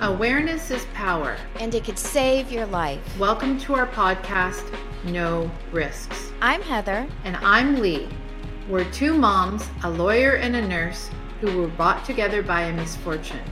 Awareness is power. And it could save your life. Welcome to our podcast, Know Risks. I'm Heather. And I'm Lee. We're two moms, a lawyer and a nurse, who were brought together by a misfortune.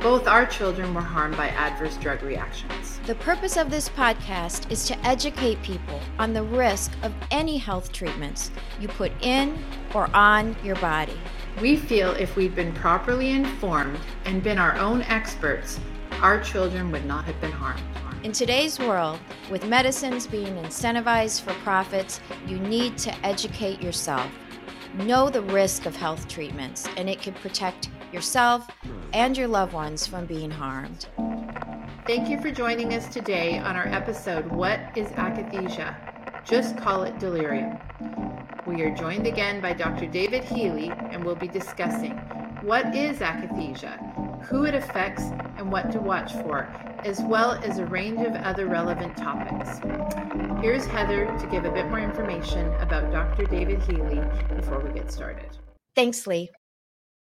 Both our children were harmed by adverse drug reactions. The purpose of this podcast is to educate people on the risk of any health treatments you put in or on your body. We feel if we'd been properly informed and been our own experts, our children would not have been harmed. In today's world, with medicines being incentivized for profits, you need to educate yourself. Know the risk of health treatments, and it can protect yourself and your loved ones from being harmed. Thank you for joining us today on our episode What is Akathisia? Just call it delirium. We are joined again by Dr. David Healy and we'll be discussing what is akathisia, who it affects, and what to watch for, as well as a range of other relevant topics. Here's Heather to give a bit more information about Dr. David Healy before we get started. Thanks, Lee.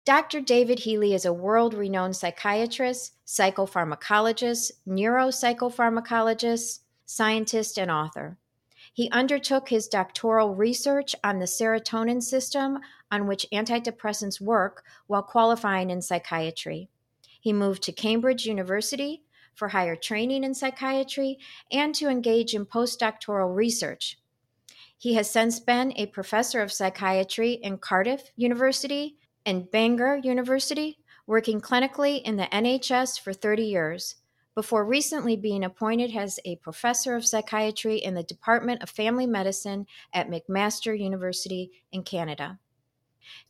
Dr. David Healy is a world renowned psychiatrist, psychopharmacologist, neuropsychopharmacologist, scientist, and author. He undertook his doctoral research on the serotonin system on which antidepressants work while qualifying in psychiatry. He moved to Cambridge University for higher training in psychiatry and to engage in postdoctoral research. He has since been a professor of psychiatry in Cardiff University and Bangor University, working clinically in the NHS for 30 years before recently being appointed as a professor of psychiatry in the Department of Family Medicine at McMaster University in Canada.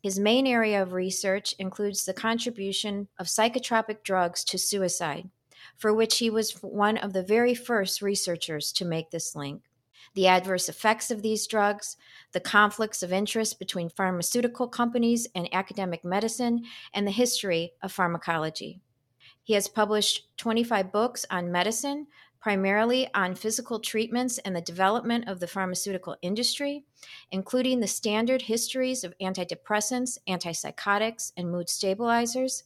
His main area of research includes the contribution of psychotropic drugs to suicide, for which he was one of the very first researchers to make this link. The adverse effects of these drugs, the conflicts of interest between pharmaceutical companies and academic medicine, and the history of pharmacology. He has published 25 books on medicine, primarily on physical treatments and the development of the pharmaceutical industry, including the standard histories of antidepressants, antipsychotics, and mood stabilizers.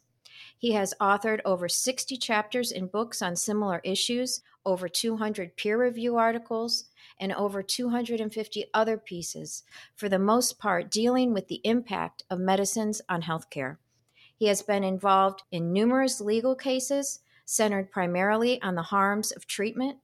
He has authored over 60 chapters in books on similar issues, over 200 peer review articles, and over 250 other pieces, for the most part dealing with the impact of medicines on healthcare. He has been involved in numerous legal cases centered primarily on the harms of treatment.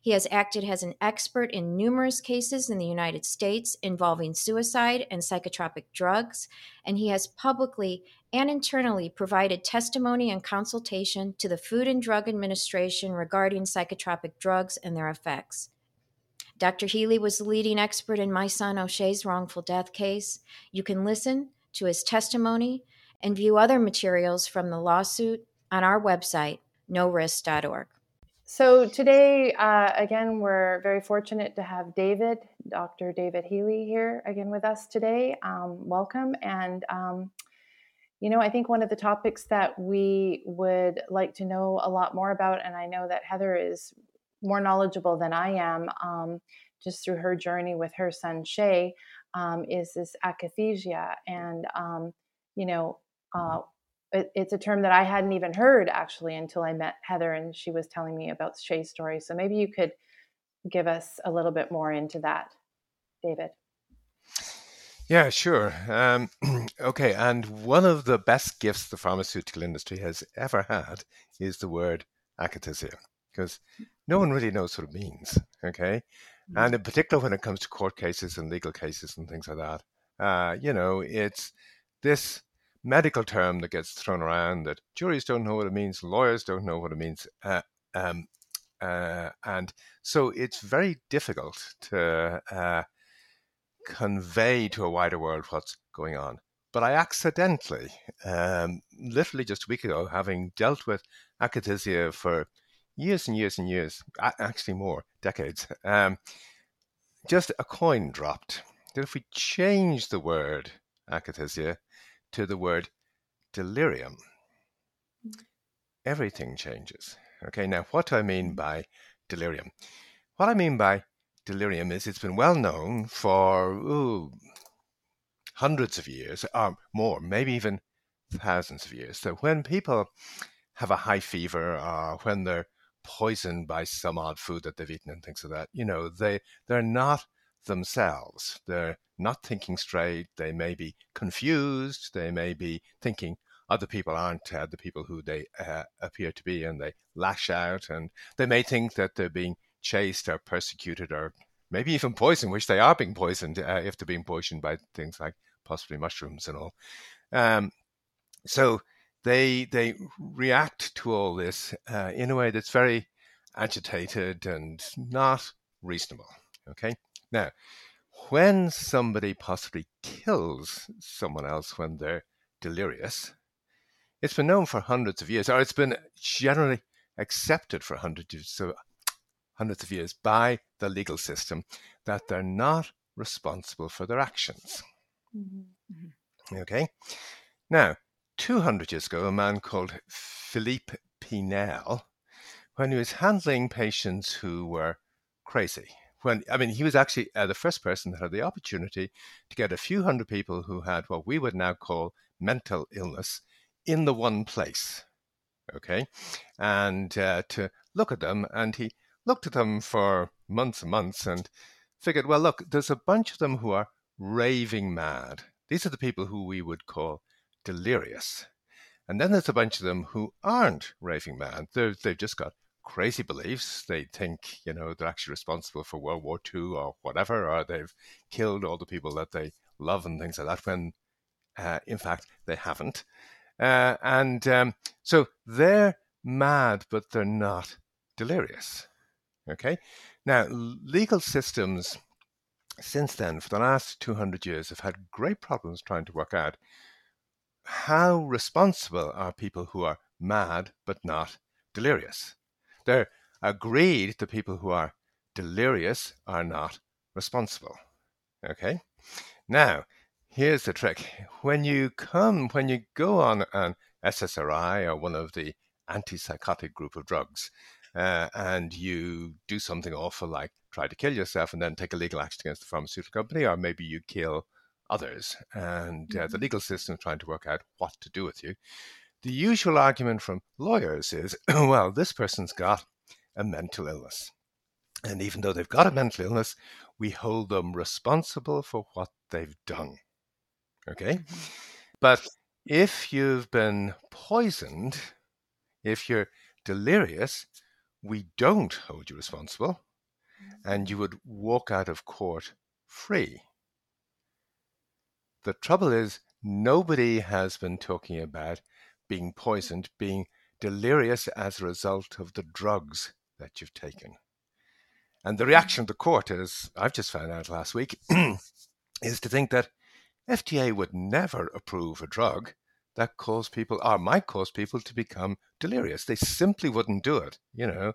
He has acted as an expert in numerous cases in the United States involving suicide and psychotropic drugs, and he has publicly and internally provided testimony and consultation to the Food and Drug Administration regarding psychotropic drugs and their effects. Dr. Healy was the leading expert in my son O'Shea's wrongful death case. You can listen to his testimony and view other materials from the lawsuit on our website, knowrisks.org. So, today, uh, again, we're very fortunate to have David, Dr. David Healy, here again with us today. Um, welcome. And, um, you know, I think one of the topics that we would like to know a lot more about, and I know that Heather is more knowledgeable than I am, um, just through her journey with her son Shay, um, is this akathisia. And, um, you know, uh, it, it's a term that I hadn't even heard actually until I met Heather and she was telling me about Shay's story. So maybe you could give us a little bit more into that, David. Yeah, sure. Um, okay, and one of the best gifts the pharmaceutical industry has ever had is the word akathisia, because no one really knows what it means. Okay, mm-hmm. and in particular when it comes to court cases and legal cases and things like that, uh, you know, it's this medical term that gets thrown around that juries don't know what it means, lawyers don't know what it means. Uh, um, uh, and so it's very difficult to uh, convey to a wider world what's going on. But I accidentally, um, literally just a week ago, having dealt with akathisia for years and years and years, actually more, decades, um, just a coin dropped that if we change the word akathisia to the word delirium, mm. everything changes. Okay, now what do I mean by delirium? What I mean by delirium is it's been well known for ooh, hundreds of years, or more, maybe even thousands of years, So when people have a high fever or when they're poisoned by some odd food that they've eaten and things like that. You know, they they're not themselves. They're not thinking straight. They may be confused. They may be thinking other people aren't uh, the people who they uh, appear to be, and they lash out. And they may think that they're being chased or persecuted or maybe even poisoned, which they are being poisoned uh, if they're being poisoned by things like possibly mushrooms and all. Um, so they they react to all this uh, in a way that's very agitated and not reasonable. Okay, now when somebody possibly kills someone else when they're delirious, it's been known for hundreds of years, or it's been generally accepted for hundreds of, hundreds of years by the legal system that they're not responsible for their actions. Mm-hmm. Okay, now 200 years ago, a man called Philippe Pinel, when he was handling patients who were crazy, when I mean, he was actually uh, the first person that had the opportunity to get a few hundred people who had what we would now call mental illness in the one place. Okay, and uh, to look at them, and he looked at them for months and months and figured, well, look, there's a bunch of them who are raving mad. These are the people who we would call delirious. And then there's a bunch of them who aren't raving mad. they they've just got crazy beliefs. They think, you know, they're actually responsible for World War II or whatever, or they've killed all the people that they love and things like that, when uh, in fact they haven't. Uh, and um, so they're mad, but they're not delirious. Okay? Now, legal systems since then, for the last 200 years, have had great problems trying to work out how responsible are people who are mad but not delirious? They're agreed the people who are delirious are not responsible. Okay? Now, here's the trick. When you come, when you go on an SSRI or one of the antipsychotic group of drugs, uh, and you do something awful like try to kill yourself and then take a legal action against the pharmaceutical company, or maybe you kill others, and uh, the mm-hmm. legal system is trying to work out what to do with you. The usual argument from lawyers is, well, this person's got a mental illness. And even though they've got a mental illness, we hold them responsible for what they've done. Okay? Mm-hmm. But if you've been poisoned, if you're delirious, we don't hold you responsible, and you would walk out of court free. The trouble is, nobody has been talking about being poisoned, being delirious as a result of the drugs that you've taken. And the reaction of the court, as I've just found out last week, is to think that FDA would never approve a drug that cause people or might cause people to become delirious. They simply wouldn't do it, you know.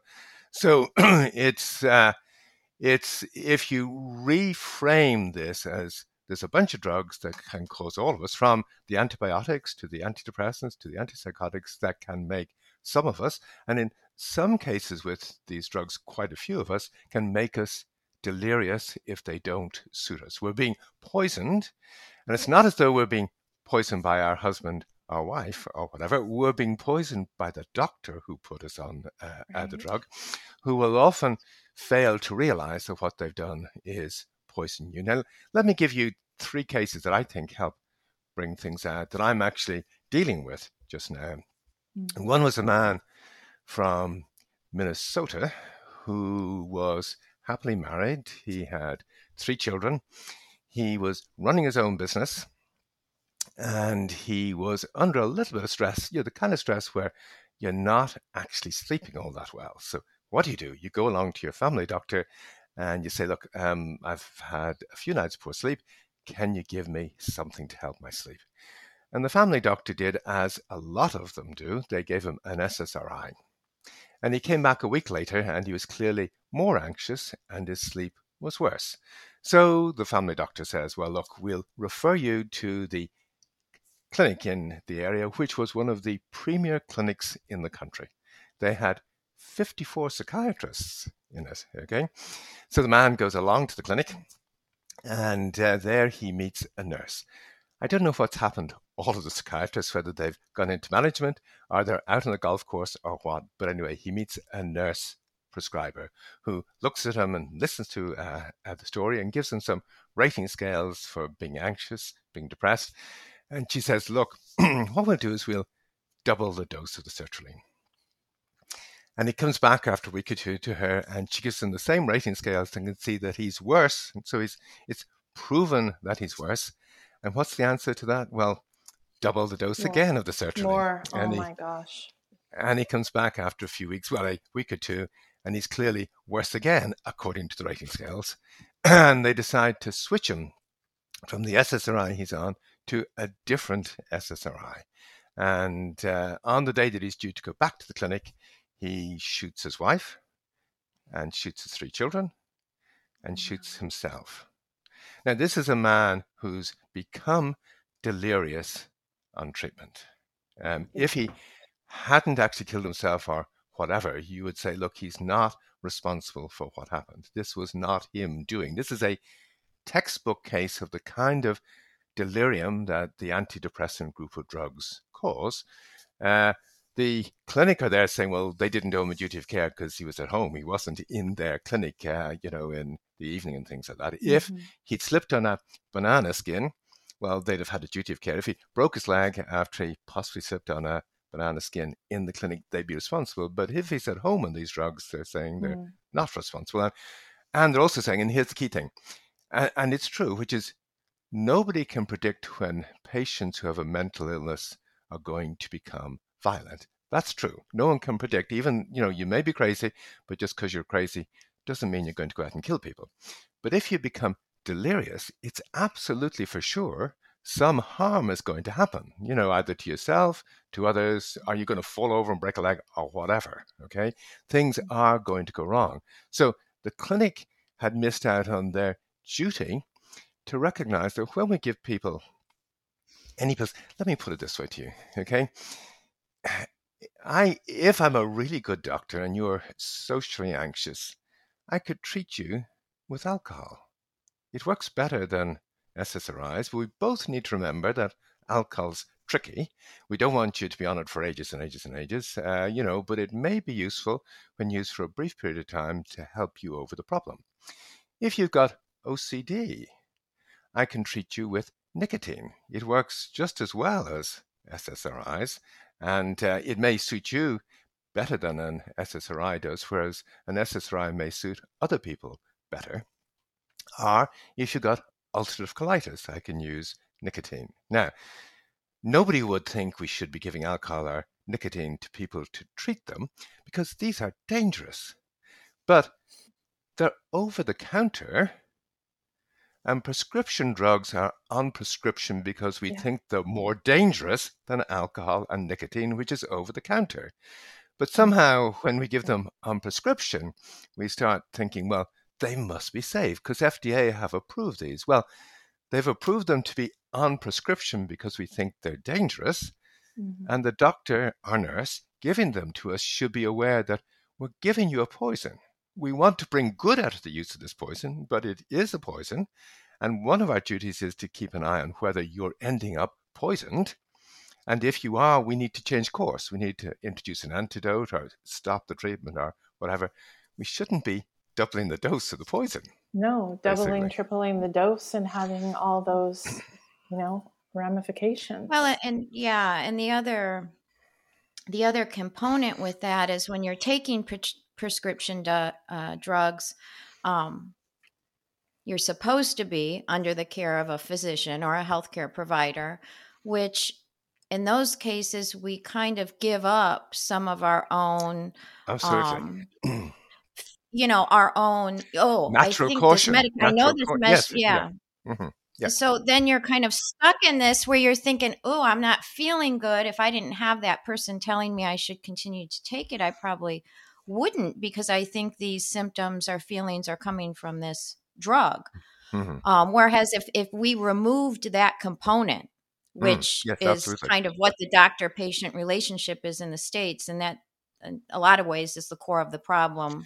So it's uh, it's if you reframe this as there's a bunch of drugs that can cause all of us, from the antibiotics to the antidepressants to the antipsychotics, that can make some of us, and in some cases with these drugs, quite a few of us, can make us delirious if they don't suit us. We're being poisoned, and it's not as though we're being poisoned by our husband our wife or whatever, we're being poisoned by the doctor who put us on uh, right. the drug, who will often fail to realize that what they've done is poison you. Now, let me give you three cases that I think help bring things out that I'm actually dealing with just now. Mm-hmm. One was a man from Minnesota who was happily married. He had three children. He was running his own business and he was under a little bit of stress, you know, the kind of stress where you're not actually sleeping all that well. So what do you do? You go along to your family doctor and you say, look, um, I've had a few nights poor sleep. Can you give me something to help my sleep? And the family doctor did as a lot of them do. They gave him an SSRI. And he came back a week later and he was clearly more anxious and his sleep was worse. So the family doctor says, well, look, we'll refer you to the clinic in the area, which was one of the premier clinics in the country. They had 54 psychiatrists in it. Okay, so the man goes along to the clinic, and uh, there he meets a nurse. I don't know what's happened. All of the psychiatrists, whether they've gone into management or they're out on the golf course or what. But anyway, he meets a nurse prescriber who looks at him and listens to uh, the story and gives him some rating scales for being anxious, being depressed. And she says, Look, what we'll do is we'll double the dose of the sertraline. And he comes back after a week or two to her and she gives him the same rating scales and can see that he's worse. So he's, it's proven that he's worse. And what's the answer to that? Well, double the dose More. again of the sertraline. More. Oh and my he, gosh. And he comes back after a few weeks, well, a week or two, and he's clearly worse again, according to the rating scales. And they decide to switch him from the SSRI he's on to a different SSRI. And uh, on the day that he's due to go back to the clinic, he shoots his wife and shoots his three children and shoots himself. Now, this is a man who's become delirious on treatment. Um, if he hadn't actually killed himself or whatever, you would say, look, he's not responsible for what happened. This was not him doing. This is a textbook case of the kind of delirium that the antidepressant group of drugs cause. Uh, the clinic are there saying, well, they didn't owe him a duty of care because he was at home. He wasn't in their clinic, uh, you know, in the evening and things like that. Mm-hmm. If he'd slipped on a banana skin, well, they'd have had a duty of care. If he broke his leg after he possibly slipped on a banana skin in the clinic, they'd be responsible. But if he's at home on these drugs, they're saying they're mm. not responsible. And they're also saying, and here's the key thing, and, and it's true, which is nobody can predict when patients who have a mental illness are going to become violent. That's true. No one can predict. Even, you know, you may be crazy, but just because you're crazy doesn't mean you're going to go out and kill people. But if you become delirious, it's absolutely for sure some harm is going to happen, you know, either to yourself, to others, are you going to fall over and break a leg or whatever? Okay. Things are going to go wrong. So the clinic had missed out on their duty to recognize that when we give people any pills, let me put it this way to you, okay? I, if I'm a really good doctor and you're socially anxious, I could treat you with alcohol. It works better than SSRIs, but we both need to remember that alcohol's tricky. We don't want you to be on it for ages and ages and ages, uh, you know, but it may be useful when used for a brief period of time to help you over the problem. If you've got OCD, I can treat you with nicotine. It works just as well as SSRIs, and uh, it may suit you better than an SSRI does, whereas an SSRI may suit other people better. Or if you've got ulcerative colitis, I can use nicotine. Now, nobody would think we should be giving alcohol or nicotine to people to treat them because these are dangerous. But they're over the counter, and prescription drugs are on prescription because we yeah. think they're more dangerous than alcohol and nicotine, which is over the counter. But somehow, when we give them on prescription, we start thinking, well, they must be safe because FDA have approved these. Well, they've approved them to be on prescription because we think they're dangerous. Mm-hmm. And the doctor or nurse giving them to us should be aware that we're giving you a poison. We want to bring good out of the use of this poison, but it is a poison. And one of our duties is to keep an eye on whether you're ending up poisoned. And if you are, we need to change course. We need to introduce an antidote or stop the treatment or whatever. We shouldn't be doubling the dose of the poison. No, doubling, basically. tripling the dose and having all those, you know, ramifications. Well, and yeah, and the other the other component with that is when you're taking pre- prescription uh, drugs, um, you're supposed to be under the care of a physician or a healthcare provider, which in those cases we kind of give up some of our own absolutely um, you know, our own. Oh, natural I think caution. This medic- I know this. Med- yes, yeah. Yeah. Mm-hmm. yeah. So then you're kind of stuck in this where you're thinking, "Oh, I'm not feeling good. If I didn't have that person telling me I should continue to take it, I probably wouldn't because I think these symptoms or feelings are coming from this drug." Mm-hmm. Um, whereas if if we removed that component, mm, which mm, yes, is absolutely. kind of what the doctor patient relationship is in the states, and that in a lot of ways is the core of the problem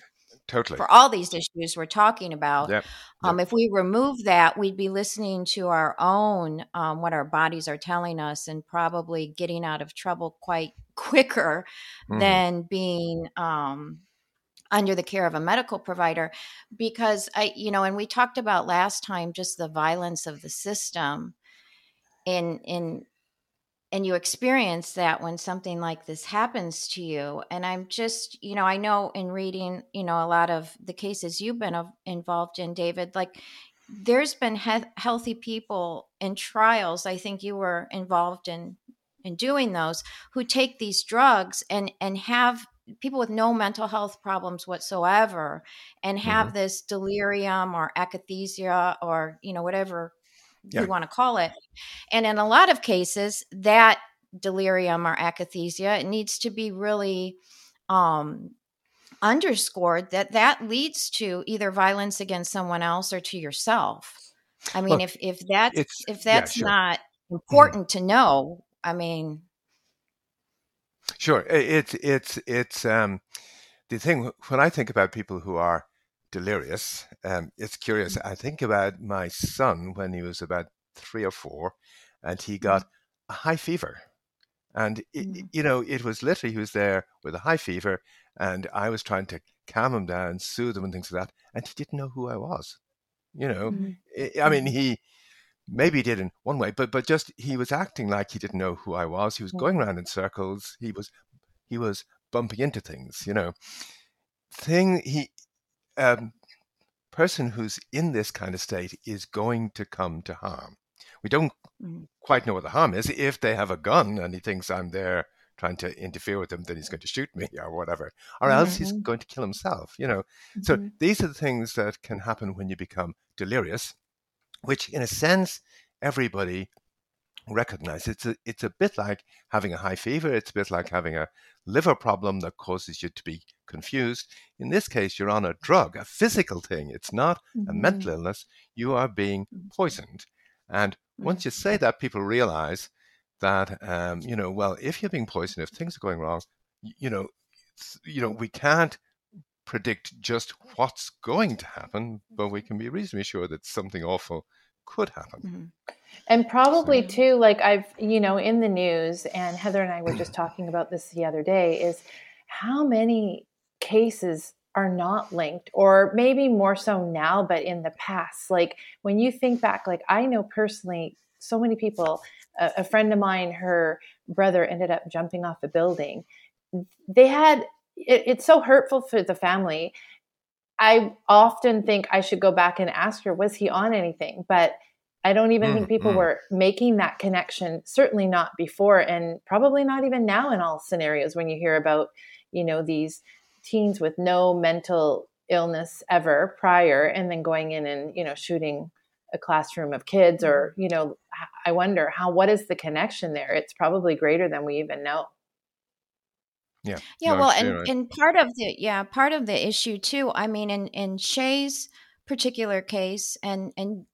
totally for all these issues we're talking about. Yep. Um, Yep. if we remove that, we'd be listening to our own um, what our bodies are telling us, and probably getting out of trouble quite quicker Mhm. than being um, under the care of a medical provider. Because I, you know, and we talked about last time just the violence of the system, in in and you experience that when something like this happens to you and i'm just you know i know in reading you know a lot of the cases you've been involved in david like there's been he- healthy people in trials i think you were involved in in doing those who take these drugs and and have people with no mental health problems whatsoever and have mm-hmm. this delirium or akathisia or you know whatever Yeah. you want to call it and in a lot of cases, that delirium or akathisia it needs to be really um, underscored that that leads to either violence against someone else or to yourself. I mean, Well, if if that's if yeah, that's sure. not important to know, I mean, Sure, it's it's it's um, the thing when I think about people who are delirious. Um, it's curious. I think about my son when he was about three or four, and he got a high fever, and it, Mhm. you know it was literally he was there with a high fever, and I was trying to calm him down, soothe him, and things like that, and he didn't know who I was. You know, Mhm. I mean he maybe did in one way, but but just he was acting like he didn't know who I was. He was going around in circles. He was he was bumping into things. You know, thing he um, person who's in this kind of state is going to come to harm. We don't Mhm. quite know what the harm is. If they have a gun and he thinks I'm there trying to interfere with him, then he's going to shoot me or whatever, or else he's Mhm. going to kill himself. You know, so Mhm. these are the things that can happen when you become delirious, which in a sense everybody recognizes. It's a, it's a bit like having a high fever. It's a bit like having a liver problem that causes you to be confused. In this case, you're on a drug, a physical thing. It's not a Mhm. mental illness. You are being poisoned. And once you say that, people realize that, um, you know, well, if you're being poisoned, if things are going wrong, you know, you know, we can't predict just what's going to happen, but we can be reasonably sure that something awful could happen. Mhm. And probably So- too, like I've, you know, in the news, and Heather and I were just talking about this the other day, is how many cases are not linked, or maybe more so now, but in the past. Like when you think back, like I know personally so many people, a, a friend of mine, her brother ended up jumping off a building. They had, it, it's so hurtful for the family. I often think I should go back and ask her, was he on anything? But I don't even Mm, think people mm. were making that connection, certainly not before, and probably not even now in all scenarios when you hear about, you know, these teens with no mental illness ever prior and then going in and, you know, shooting a classroom of kids or, you know, I wonder how, what is the connection there? It's probably greater than we even know. Yeah. Yeah, well, and, right. and part of the yeah part of the issue too. I mean, in in Shay's particular case, and and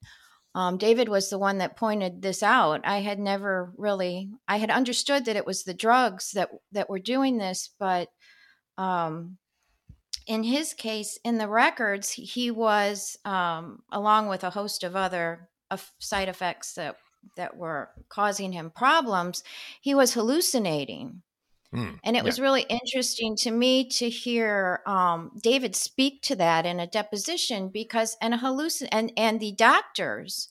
um, David was the one that pointed this out. I had never really I had understood that it was the drugs that that were doing this, but um, in his case, in the records, he was um, along with a host of other of side effects that that were causing him problems. He was hallucinating. Mm, And it yeah. was really interesting to me to hear um, David speak to that in a deposition because and a hallucin and and the doctors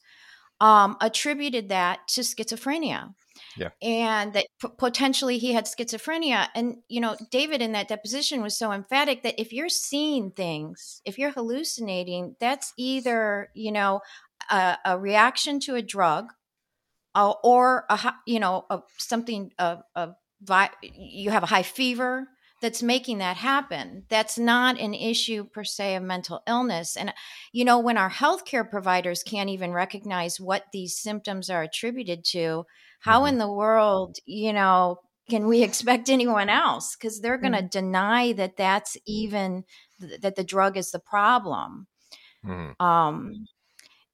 um, attributed that to schizophrenia. Yeah. And that p- potentially he had schizophrenia. And, you know, David in that deposition was so emphatic that if you're seeing things, if you're hallucinating, that's either, you know, a, a reaction to a drug uh, or, a, you know, a, something, a, a vi- you have a high fever that's making that happen. That's not an issue per se of mental illness. And, you know, when our healthcare providers can't even recognize what these symptoms are attributed to, how Mhm. in the world, you know, can we expect anyone else? Because they're going to deny that that's even th- that the drug is the problem. Mm, Um,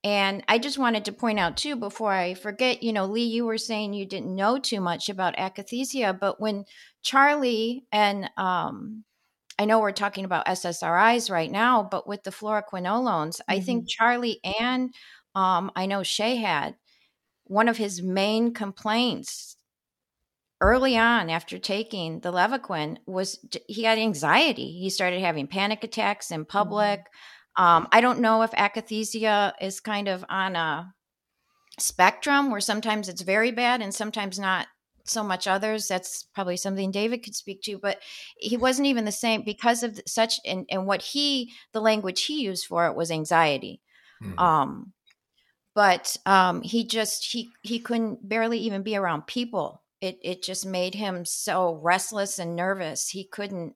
and I just wanted to point out too, before I forget, you know, Lee, you were saying you didn't know too much about akathisia, but when Charlie and um, I know we're talking about SSRIs right now, but with the fluoroquinolones, mm-hmm. I think mm-hmm. Charlie and um, I know Shay had one of his main complaints early on after taking the Levaquin was he had anxiety. He started having panic attacks in public. Mm-hmm. Um, I don't know if akathisia is kind of on a spectrum where sometimes it's very bad and sometimes not so much others. That's probably something david could speak to but he wasn't even the same because of such and, and what he the language he used for it was anxiety. Mm-hmm. um but um he just he he couldn't barely even be around people. It it just made him so restless and nervous. He couldn't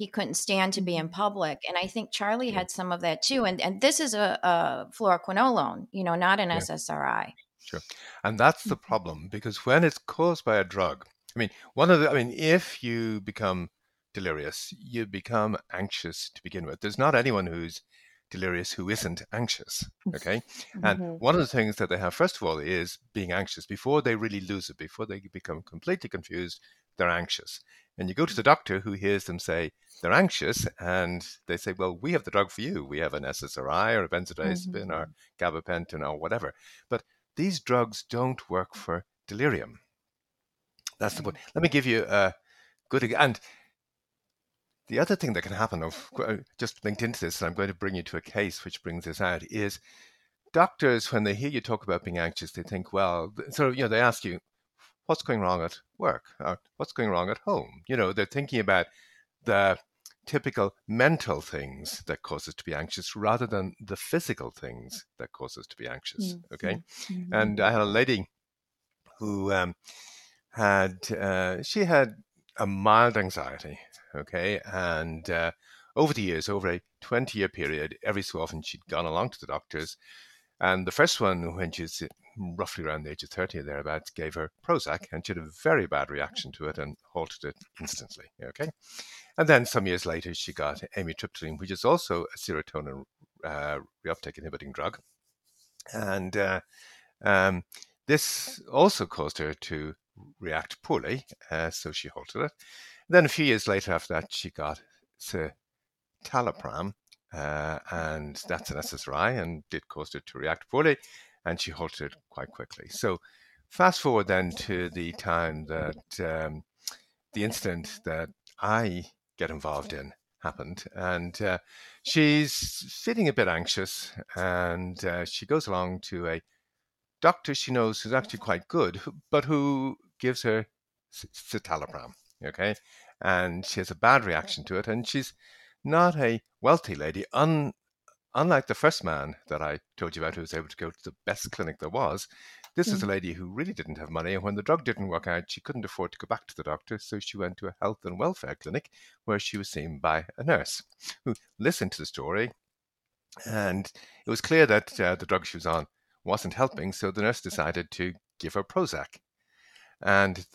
he couldn't stand to be in mm-hmm. public and i think charlie had some of that too and and this is a, a fluoroquinolone you know not an yeah. ssri Sure. And that's the mm-hmm. problem because when it's caused by a drug, I mean, one of the, I mean, if you become delirious, you become anxious to begin with. There's not anyone who's delirious who isn't anxious. Okay. Mm-hmm. And one of the things that they have, first of all, is being anxious before they really lose it, before they become completely confused, they're anxious. And you go to the doctor who hears them say they're anxious and they say, well, we have the drug for you. We have an SSRI or a benzodiazepine mm-hmm. or gabapentin or whatever. But these drugs don't work for delirium. That's the point. Mm. Let me give you a good and the other thing that can happen, of uh, just linked into this, and I'm going to bring you to a case which brings this out, is doctors when they hear you talk about being anxious, they think, well, so you know, they ask you, what's going wrong at work, or what's going wrong at home. You know, they're thinking about the typical mental things that cause us to be anxious rather than the physical things that cause us to be anxious. Mm-hmm. Okay. Mm-hmm. And I had a lady who um, had, uh, she had a mild anxiety. Okay. And uh, over the years, over a 20 year period, every so often she'd gone along to the doctors. And the first one, when she was roughly around the age of 30 or thereabouts, gave her Prozac, and she had a very bad reaction to it and halted it instantly. Okay. And then some years later, she got amitriptyline, which is also a serotonin uh, reuptake inhibiting drug. And uh, um, this also caused her to react poorly, uh, so she halted it. Then a few years later, after that, she got citalopram, uh, and that's an SSRI, and did cause her to react poorly, and she halted quite quickly. So, fast forward then to the time that um, the incident that I get involved in happened. And uh, she's feeling a bit anxious, and uh, she goes along to a doctor she knows who's actually quite good, but who gives her citalopram. Okay, and she has a bad reaction to it, and she's not a wealthy lady. Un- unlike the first man that I told you about, who was able to go to the best clinic there was, this mm. is a lady who really didn't have money, and when the drug didn't work out, she couldn't afford to go back to the doctor, so she went to a health and welfare clinic where she was seen by a nurse who listened to the story. And it was clear that uh, the drug she was on wasn't helping, so the nurse decided to give her Prozac. And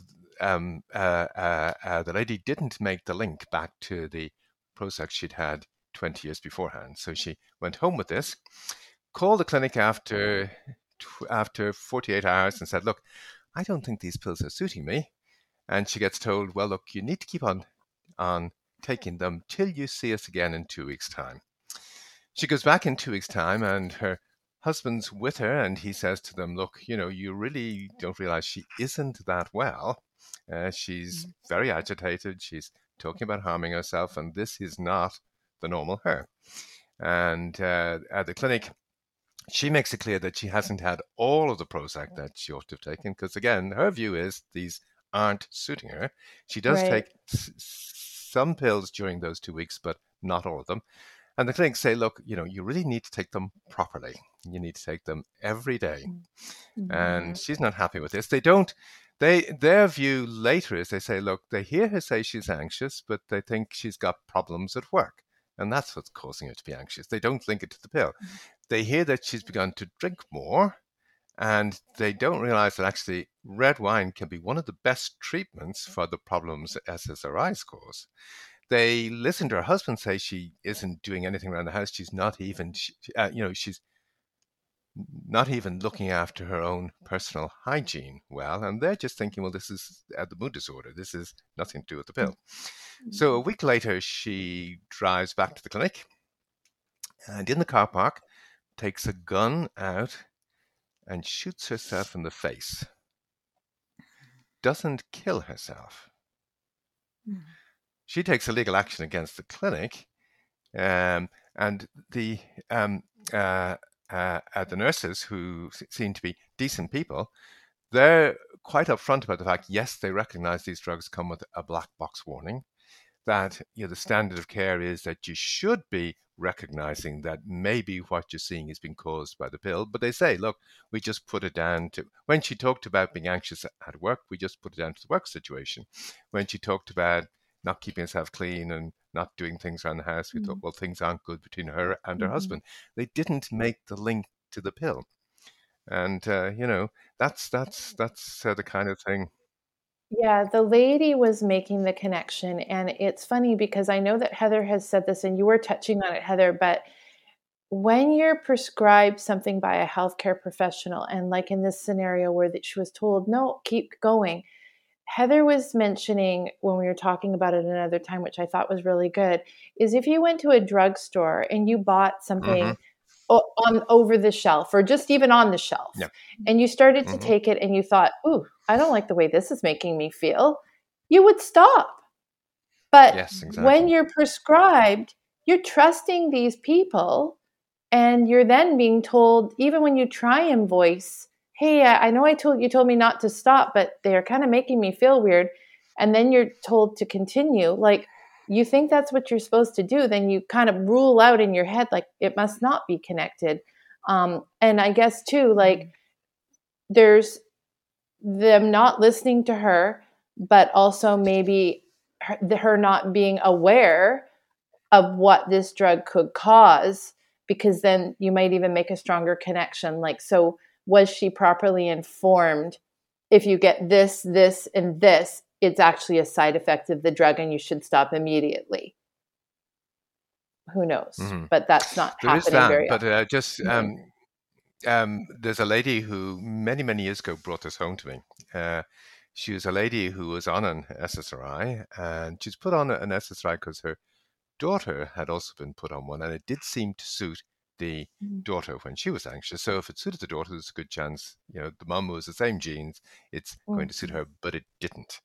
um, uh, uh, uh the lady didn't make the link back to the Prozac she'd had 20 years beforehand. So she went home with this, called the clinic after after 48 hours and said, Look, I don't think these pills are suiting me. And she gets told, Well, look, you need to keep on, on taking them till you see us again in two weeks' time. She goes back in two weeks' time, and her husband's with her, and he says to them, Look, you know, you really don't realize she isn't that well. Uh, she's mm. very agitated. She's talking about harming herself, and this is not the normal her. And uh, at the clinic, she makes it clear that she hasn't had all of the Prozac that she ought to have taken because, again, her view is these aren't suiting her. She does right. take s- some pills during those two weeks, but not all of them. And the clinics say, look, you know, you really need to take them properly. You need to take them every day. Mm-hmm. And she's not happy with this. They don't. They their view later is they say, look, they hear her say she's anxious, but they think she's got problems at work. And that's what's causing her to be anxious. They don't link it to the pill. Mm-hmm. They hear that she's begun to drink more, and they don't realize that actually red wine can be one of the best treatments for the problems SSRIs cause. They listen to her husband say she isn't doing anything around the house. She's not even, uh, you know, she's not even looking after her own personal hygiene well. And they're just thinking, well, this is uh, the mood disorder. This is nothing to do with the pill. So a week later, she drives back to the clinic and in the car park takes a gun out and shoots herself in the face. Doesn't kill herself. Mm. She takes illegal action against the clinic, um, and the um, uh, uh, uh, the nurses who seem to be decent people, they're quite upfront about the fact. Yes, they recognise these drugs come with a black box warning. That you know the standard of care is that you should be recognizing that maybe what you're seeing is being caused by the pill. But they say, look, we just put it down to when she talked about being anxious at work, we just put it down to the work situation. When she talked about not keeping herself clean and not doing things around the house, we mm-hmm. thought, well, things aren't good between her and her mm-hmm. husband. They didn't make the link to the pill. And uh, you know that's that's that's uh, the kind of thing yeah, the lady was making the connection. And it's funny because I know that Heather has said this and you were touching on it, Heather, but when you're prescribed something by a healthcare professional, and like in this scenario where that she was told, no, keep going. Heather was mentioning when we were talking about it another time, which I thought was really good, is if you went to a drugstore and you bought something mm-hmm on over the shelf or just even on the shelf yeah. and you started to mm-hmm. take it and you thought ooh i don't like the way this is making me feel you would stop but yes, exactly. when you're prescribed you're trusting these people and you're then being told even when you try and voice hey i know i told you told me not to stop but they're kind of making me feel weird and then you're told to continue like you think that's what you're supposed to do, then you kind of rule out in your head like it must not be connected. Um, and I guess too, like mm-hmm. there's them not listening to her, but also maybe her, her not being aware of what this drug could cause, because then you might even make a stronger connection. Like, so was she properly informed? If you get this, this, and this, it's actually a side effect of the drug and you should stop immediately. Who knows? Mm-hmm. But that's not there happening that, very but, often. But uh, just um, um, there's a lady who many many years ago brought this home to me. Uh, she was a lady who was on an SSRI, and she's put on an SSRI because her daughter had also been put on one, and it did seem to suit the mm. daughter when she was anxious. So if it suited the daughter, there's a good chance, you know, the mum was the same genes, it's mm. going to suit her, but it didn't.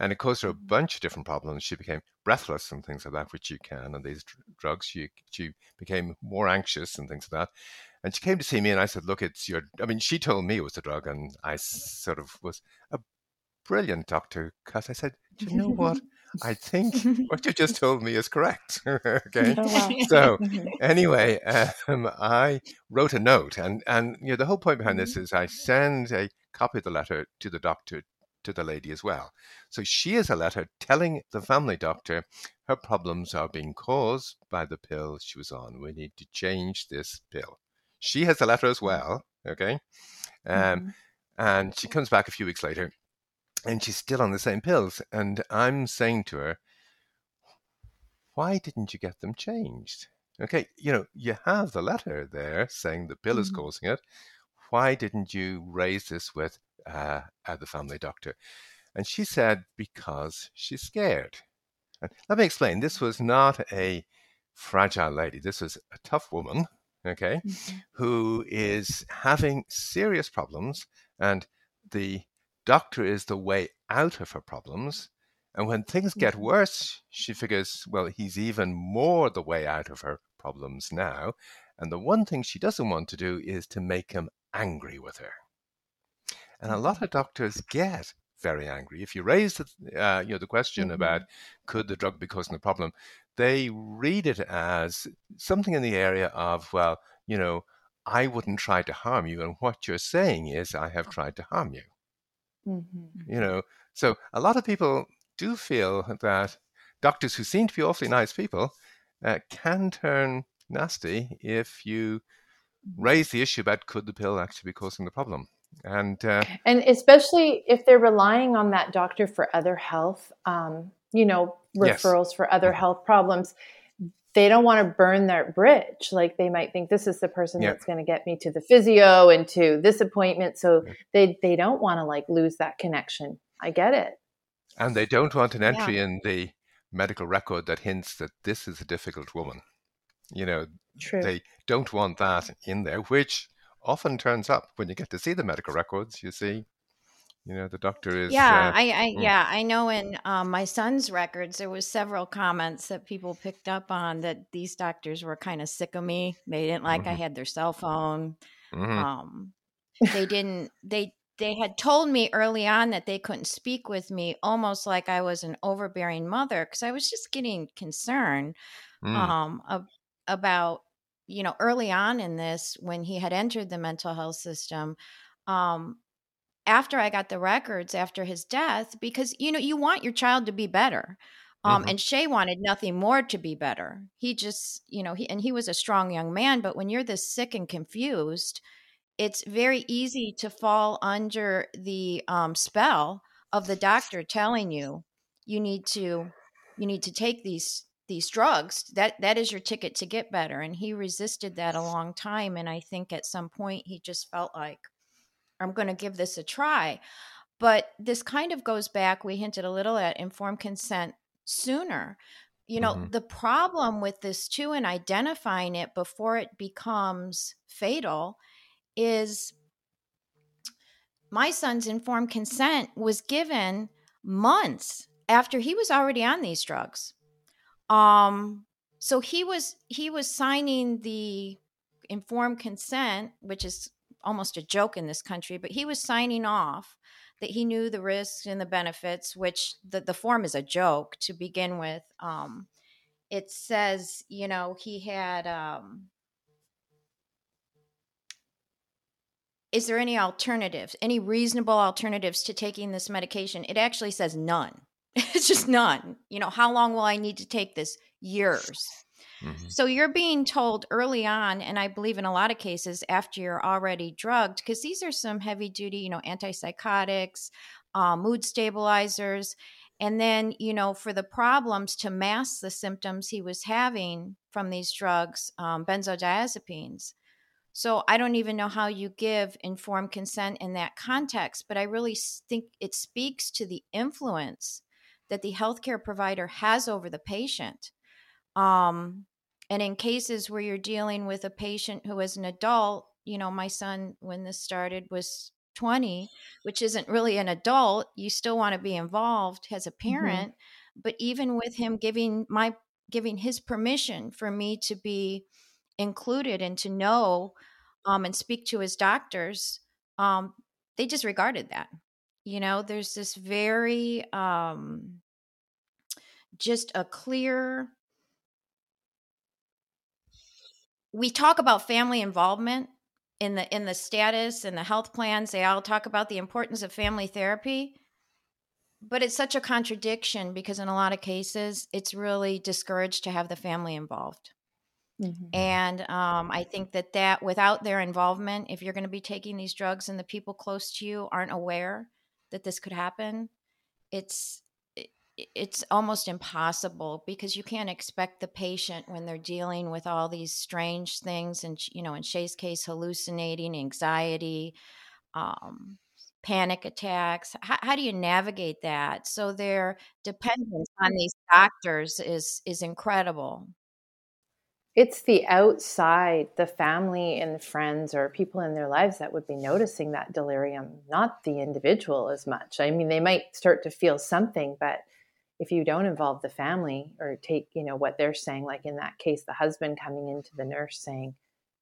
And it caused her a mm. bunch of different problems. She became breathless and things like that, which you can and these drugs. She, she became more anxious and things like that. And she came to see me and I said, look, it's your, I mean, she told me it was the drug and I sort of was a brilliant doctor because I said, do you know what? I think what you just told me is correct. okay. Oh, wow. So mm-hmm. anyway, um, I wrote a note, and and you know the whole point behind this mm-hmm. is I send a copy of the letter to the doctor to the lady as well. So she has a letter telling the family doctor her problems are being caused by the pill she was on. We need to change this pill. She has a letter as well. Okay. Um, mm-hmm. And she comes back a few weeks later and she's still on the same pills. And I'm saying to her, why didn't you get them changed? Okay, you know, you have the letter there saying the pill is mm-hmm. causing it. Why didn't you raise this with uh, the family doctor? And she said, because she's scared. And let me explain. This was not a fragile lady. This was a tough woman, okay, mm-hmm. who is having serious problems. And the doctor is the way out of her problems. And when things get worse, she figures, well, he's even more the way out of her problems now. And the one thing she doesn't want to do is to make him angry with her. And a lot mm-hmm. of doctors get very angry. If you raise the, uh, you know, the question mm-hmm. about could the drug be causing the problem, they read it as something in the area of, well, you know, I wouldn't try to harm you. And what you're saying is, I have tried to harm you. Mm-hmm. You know, so a lot of people do feel that doctors who seem to be awfully nice people uh, can turn nasty if you mm-hmm. raise the issue about could the pill actually be causing the problem. And uh, and especially if they're relying on that doctor for other health, um, you know, referrals yes. for other mm-hmm. health problems they don't want to burn their bridge. Like they might think this is the person yeah. that's going to get me to the physio and to this appointment. So yeah. they, they don't want to like lose that connection. I get it. And they don't want an entry yeah. in the medical record that hints that this is a difficult woman. You know, True. they don't want that in there, which often turns up when you get to see the medical records. You see, you know, the doctor is. Yeah, uh, I, I mm. yeah, I know in um, my son's records there was several comments that people picked up on that these doctors were kind of sick of me. They didn't like I Mhm. had their cell phone. mhm. Um, they didn't they they had told me early on that they couldn't speak with me almost like I was an overbearing mother because I was just getting concerned Mm. um ab- about you know early on in this when he had entered the mental health system um after I got the records after his death because you know you want your child to be better um Mhm. and Shay wanted nothing more to be better he just you know he and he was a strong young man but when you're this sick and confused it's very easy to fall under the um, spell of the doctor telling you you need to you need to take these these drugs that that is your ticket to get better and he resisted that a long time and i think at some point he just felt like i'm going to give this a try but this kind of goes back we hinted a little at informed consent sooner you know Mhm. the problem with this too and identifying it before it becomes fatal is my son's informed consent was given months after he was already on these drugs um so he was he was signing the informed consent which is almost a joke in this country but he was signing off that he knew the risks and the benefits which the, the form is a joke to begin with. Um it says you know he had um is there any alternatives any reasonable alternatives to taking this medication? It actually says none. It's just none. You know how long will i need to take this? Years Mhm. so you're being told early on and i believe in a lot of cases after you're already drugged because these are some heavy duty you know antipsychotics uh, mood stabilizers and then you know for the problems to mask the symptoms he was having from these drugs um, benzodiazepines so I don't even know how you give informed consent in that context, but I really think it speaks to the influence that the healthcare provider has over the patient. Um, and in cases where you're dealing with a patient who is an adult, you know, my son, when this started, was 20, which isn't really an adult. You still want to be involved as a parent. But even with him giving my giving his permission for me to be included and to know um, and speak to his doctors, um, they disregarded that. You know, there's this very um, just a clear. We talk about family involvement in the in the status and the health plans. They all talk about the importance of family therapy, but it's such a contradiction because in a lot of cases, it's really discouraged to have the family involved. Mhm. And um, I think that that without their involvement, if you're going to be taking these drugs and the people close to you aren't aware that this could happen, it's it- it's almost impossible because you can't expect the patient when they're dealing with all these strange things and you know in Shay's case hallucinating anxiety um, panic attacks. How, how do you navigate that? So their dependence on these doctors is is incredible. It's the outside, the family and friends or people in their lives that would be noticing that delirium, not the individual as much. I mean, they might start to feel something, but if you don't involve the family or take, you know, what they're saying, like in that case, the husband coming into the nurse saying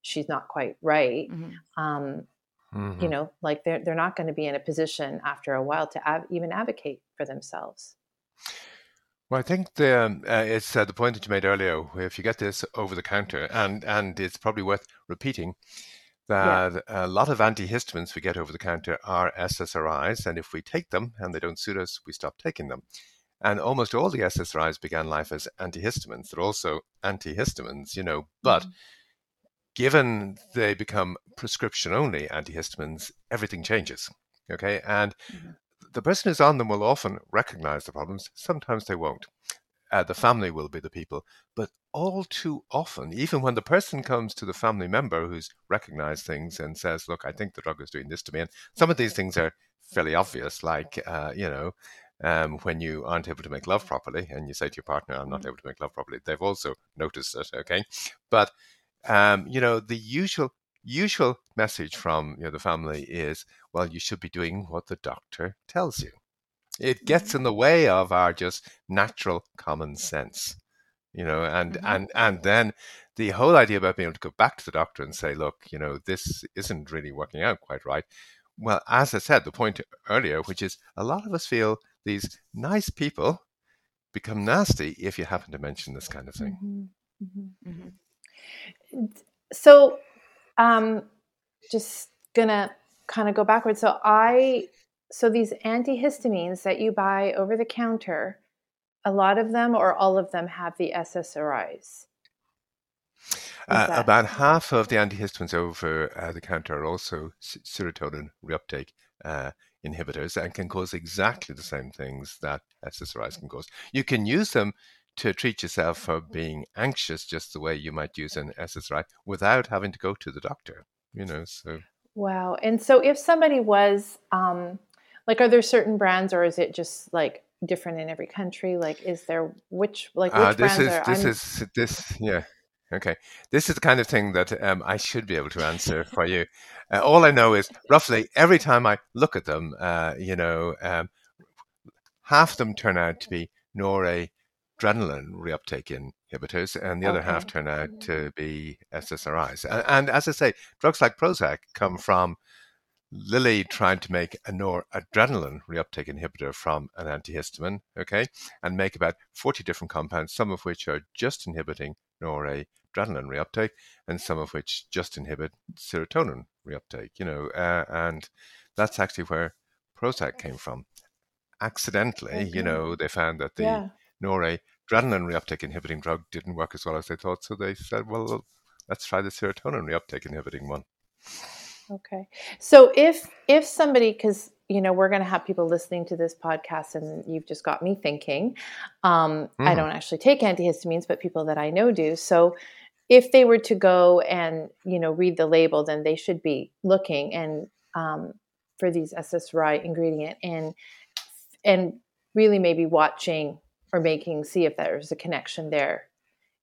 she's not quite right, Mhm. um, Mhm. you know, like they're they're not going to be in a position after a while to av- even advocate for themselves. Well, I think the um, uh, it's uh, the point that you made earlier. If you get this over the counter, and and it's probably worth repeating that a lot of antihistamines we get over the counter are SSRIs, and if we take them and they don't suit us, we stop taking them. And almost all the SSRIs began life as antihistamines. They're also antihistamines, you know, but Mhm. given they become prescription only antihistamines, everything changes. Okay, and Mhm. the person who's on them will often recognize the problems. Sometimes they won't. Uh, the family will be the people, but all too often, even when the person comes to the family member who's recognized things and says, "Look, I think the drug is doing this to me," and some of these things are fairly obvious, like uh, you know, um, when you aren't able to make love properly, and you say to your partner, "I'm not mm-hmm. able to make love properly," they've also noticed it. Okay, but um, you know the usual usual message from you know, the family is, well, you should be doing what the doctor tells you. It gets mm-hmm. in the way of our just natural common sense, you know, and mm-hmm. and and then the whole idea about being able to go back to the doctor and say, look, you know, this isn't really working out quite right. Well, as I said, the point earlier, which is a lot of us feel these nice people become nasty if you happen to mention this kind of thing. Mm-hmm. Mm-hmm. mm-hmm. So, um, just gonna kind of go backwards. So I, so these antihistamines that you buy over the counter, a lot of them or all of them have the SSRIs. Uh, about half of the antihistamines over uh, the counter are also serotonin reuptake uh, inhibitors and can cause exactly the same things that SSRIs can cause. You can use them to treat yourself for being anxious just the way you might use an SSRI without having to go to the doctor, you know, so. Wow. And so if somebody was, um, like, are there certain brands or is it just like different in every country? Like, is there which, like, uh, which uh, this brands is, are? This I'm... is, this, yeah. Okay. This is the kind of thing that um, I should be able to answer for you. Uh, all I know is roughly every time I look at them, uh, you know, um, half of them turn out to be noradrenaline reuptake inhibitors, and the okay. other half turn out mm-hmm. to be SSRIs. And, and, as I say, drugs like Prozac come from Lilly trying to make a noradrenaline reuptake inhibitor from an antihistamine, okay, and make about 40 different compounds, some of which are just inhibiting noradrenaline reuptake, and some of which just inhibit serotonin reuptake, you know, uh, and that's actually where Prozac came from. Accidentally, okay. you know, they found that the yeah. noradrenaline reuptake inhibiting drug didn't work as well as they thought, so they said, well, let's try the serotonin reuptake inhibiting one. Okay. So if if somebody cuz you know we're going to have people listening to this podcast and you've just got me thinking um, mm. I don't actually take antihistamines but people that I know do. So if they were to go and you know read the label then they should be looking and um, for these SSRI ingredient and and really maybe watching or making see if there's a connection there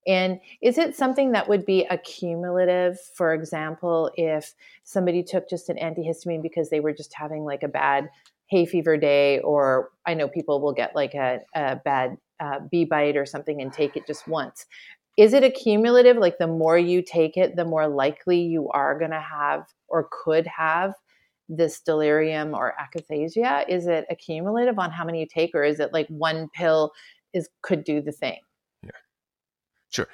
and is it something that would be accumulative? For example, if somebody took just an antihistamine because they were just having like a bad hay fever day, or I know people will get like a, a bad uh, bee bite or something and take it just once. Is it accumulative? Like the more you take it, the more likely you are going to have or could have this delirium or akathisia? Is it accumulative on how many you take, or is it like one pill is could do the thing? Yeah, Sure.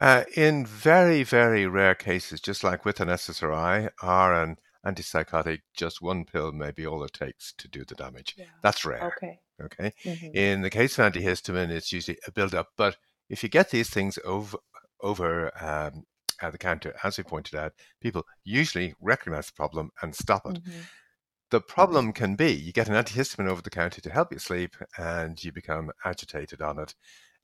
Uh, in very, very rare cases, just like with an SSRI or an antipsychotic, just one pill may be all it takes to do the damage. Yeah. That's rare. Okay. Okay. Mm-hmm. In the case of antihistamine, it's usually a build-up. But if you get these things over over um, at the counter, as we pointed out, people usually recognize the problem and stop it. Mm-hmm. The problem can be you get an antihistamine over the counter to help you sleep, and you become agitated on it,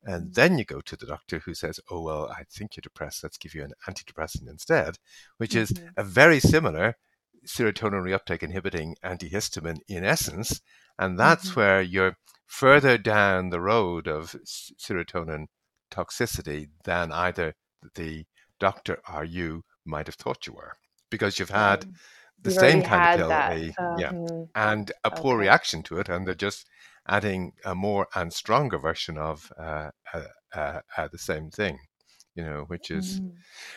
and then you go to the doctor who says, Oh, well, I think you're depressed. Let's give you an antidepressant instead, which mm-hmm. is a very similar serotonin reuptake inhibiting antihistamine in essence. And that's mm-hmm. where you're further down the road of serotonin toxicity than either the doctor or you might have thought you were because you've had the you've same kind of pill, um, yeah, and a poor okay. reaction to it, and they're just adding a more and stronger version of uh, uh, uh, uh, the same thing. You know, which is mm.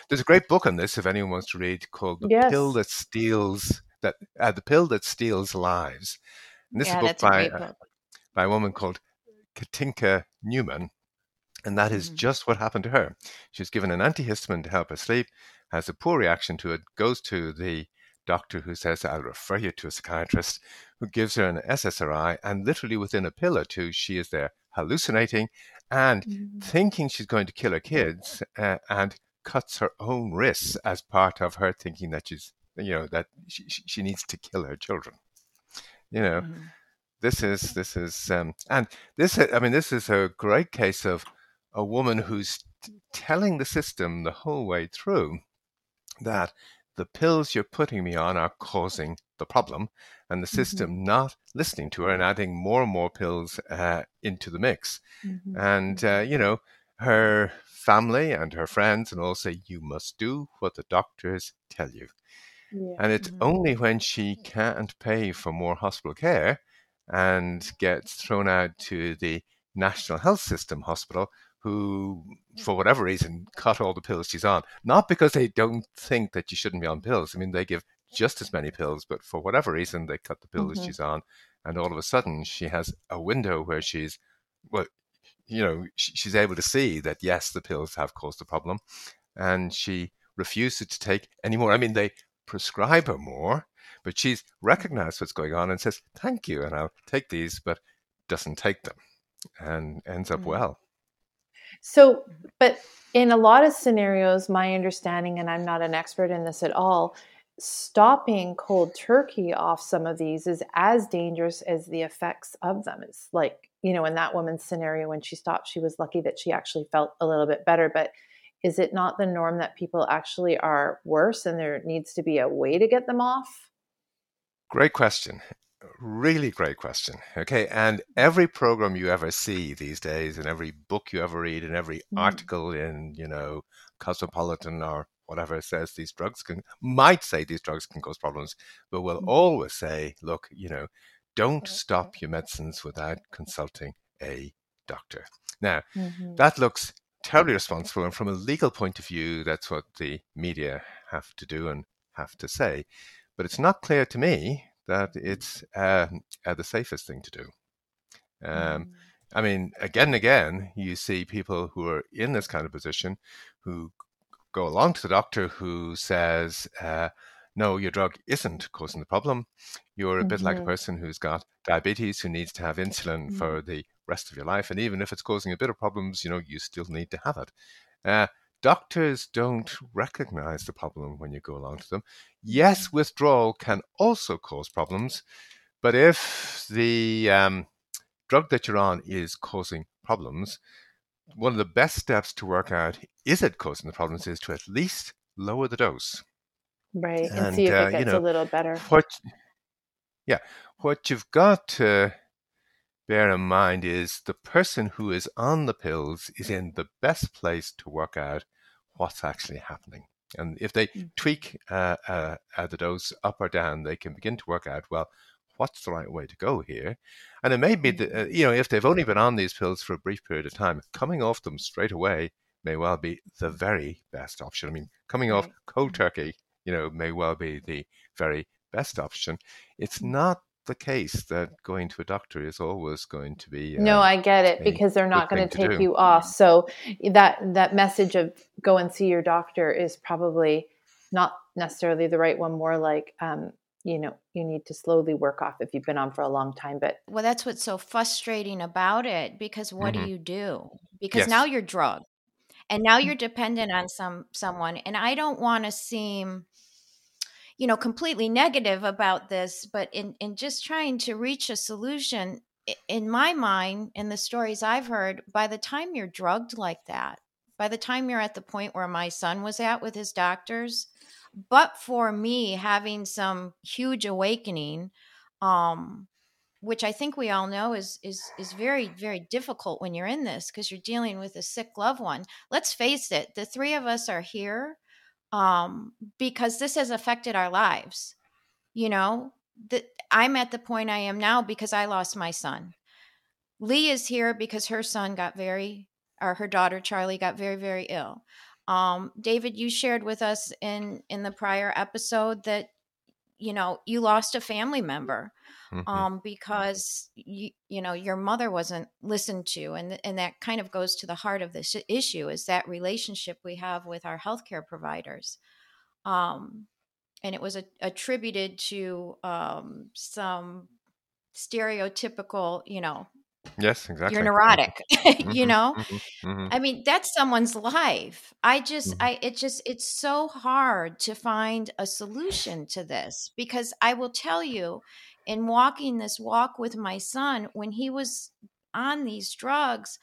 there's a great book on this if anyone wants to read called "The yes. Pill That Steals That uh, The Pill That Steals Lives." And this yeah, is a book by a book. by a woman called Katinka Newman, and that is mm. just what happened to her. She was given an antihistamine to help her sleep, has a poor reaction to it, goes to the doctor who says, I'll refer you to a psychiatrist, who gives her an SSRI, and literally within a pill or two, she is there hallucinating and mm-hmm. thinking she's going to kill her kids uh, and cuts her own wrists as part of her thinking that she's, you know, that she, she needs to kill her children. You know, mm-hmm. this is, this is, um, and this, I mean, this is a great case of a woman who's t- telling the system the whole way through that the pills you're putting me on are causing the problem. and the system mm-hmm. not listening to her and adding more and more pills uh, into the mix. Mm-hmm. And, uh, you know, her family and her friends and all say, you must do what the doctors tell you. Yeah. And it's mm-hmm. only when she can't pay for more hospital care and gets thrown out to the National Health System hospital who, for whatever reason, cut all the pills she's on. Not because they don't think that you shouldn't be on pills. I mean, they give just as many pills, but for whatever reason, they cut the pills mm-hmm. she's on. And all of a sudden, she has a window where she's, well, you know, she's able to see that, yes, the pills have caused the problem. And she refuses to take any more. I mean, they prescribe her more, but she's recognized what's going on and says, thank you, and I'll take these, but doesn't take them and ends up mm-hmm. well. So, mm-hmm. but in a lot of scenarios, my understanding, and I'm not an expert in this at all, stopping cold turkey off some of these is as dangerous as the effects of them. It's like, you know, in that woman's scenario, when she stopped, she was lucky that she actually felt a little bit better. But is it not the norm that people actually are worse and there needs to be a way to get them off? Great question really great question. Okay. And every program you ever see these days, and every book you ever read, and every mm. article in, you know, Cosmopolitan or whatever says these drugs can, might say these drugs can cause problems, but will mm. always say, look, you know, don't stop your medicines without consulting a doctor. Now, mm-hmm. that looks terribly responsible. And from a legal point of view, that's what the media have to do and have to say. But it's not clear to me that it's uh, uh, the safest thing to do. Um, mm. I mean, again and again, you see people who are in this kind of position who go along to the doctor who says, uh, no, your drug isn't causing the problem. You're a mm-hmm. bit like a mm-hmm. person who's got diabetes who needs to have insulin mm-hmm. for the rest of your life. And even if it's causing a bit of problems, you know, you still need to have it. Uh, doctors don't recognize the problem when you go along to them. Yes, withdrawal can also cause problems, but if the um, drug that you're on is causing problems, one of the best steps to work out is it causing the problems is to at least lower the dose. Right, and, and see if uh, it gets you know, a little better. What, yeah, what you've got to bear in mind is the person who is on the pills is in the best place to work out what's actually happening. And if they mm. tweak uh, uh, the dose up or down, they can begin to work out, well, what's the right way to go here? And it may be that, uh, you know, if they've only been on these pills for a brief period of time, coming off them straight away may well be the very best option. I mean, coming off cold mm. turkey, you know, may well be the very best option. It's mm. not the case that going to a doctor is always going to be. Uh, no, I get it because they're not going to take you off. So that that message of go and see your doctor is probably not necessarily the right one. More like, um, you know, you need to slowly work off if you've been on for a long time. But well, that's what's so frustrating about it because what mm-hmm. do you do? Because yes. now you're drugged, and now you're dependent on some someone, and I don't want to seem you know completely negative about this but in in just trying to reach a solution in my mind in the stories i've heard by the time you're drugged like that by the time you're at the point where my son was at with his doctors but for me having some huge awakening um which i think we all know is is is very very difficult when you're in this because you're dealing with a sick loved one. Let's face it the three of us are here um, because this has affected our lives. You know, that I'm at the point I am now because I lost my son. Lee is here because her son got very, or her daughter Charlie got very, very ill. Um, David, you shared with us in in the prior episode that you know you lost a family member mm-hmm. um, because you you know your mother wasn't listened to, and and that kind of goes to the heart of this issue is that relationship we have with our healthcare providers. Um, and it was a, attributed to um, some stereotypical, you know, Yes, exactly. You're neurotic, mm-hmm, you know? Mm-hmm, mm-hmm. I mean, that's someone's life. I just mm-hmm. I it just it's so hard to find a solution to this because I will tell you in walking this walk with my son when he was on these drugs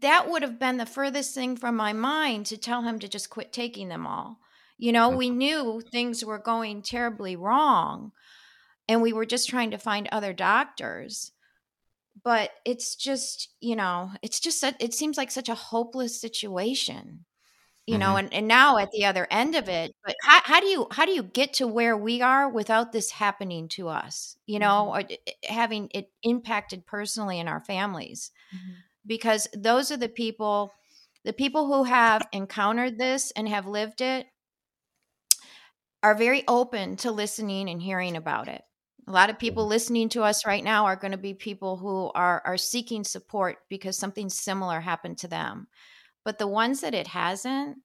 that would have been the furthest thing from my mind to tell him to just quit taking them all You know, mm-hmm. we knew things were going terribly wrong and we were just trying to find other doctors. But it's just, you know, it's just, a, it seems like such a hopeless situation you know mm-hmm. and, and now at the other end of it but how, how do you how do you get to where we are without this happening to us you know mm-hmm. or having it impacted personally in our families mm-hmm. because those are the people the people who have encountered this and have lived it are very open to listening and hearing about it a lot of people mm-hmm. listening to us right now are going to be people who are are seeking support because something similar happened to them but the ones that it hasn't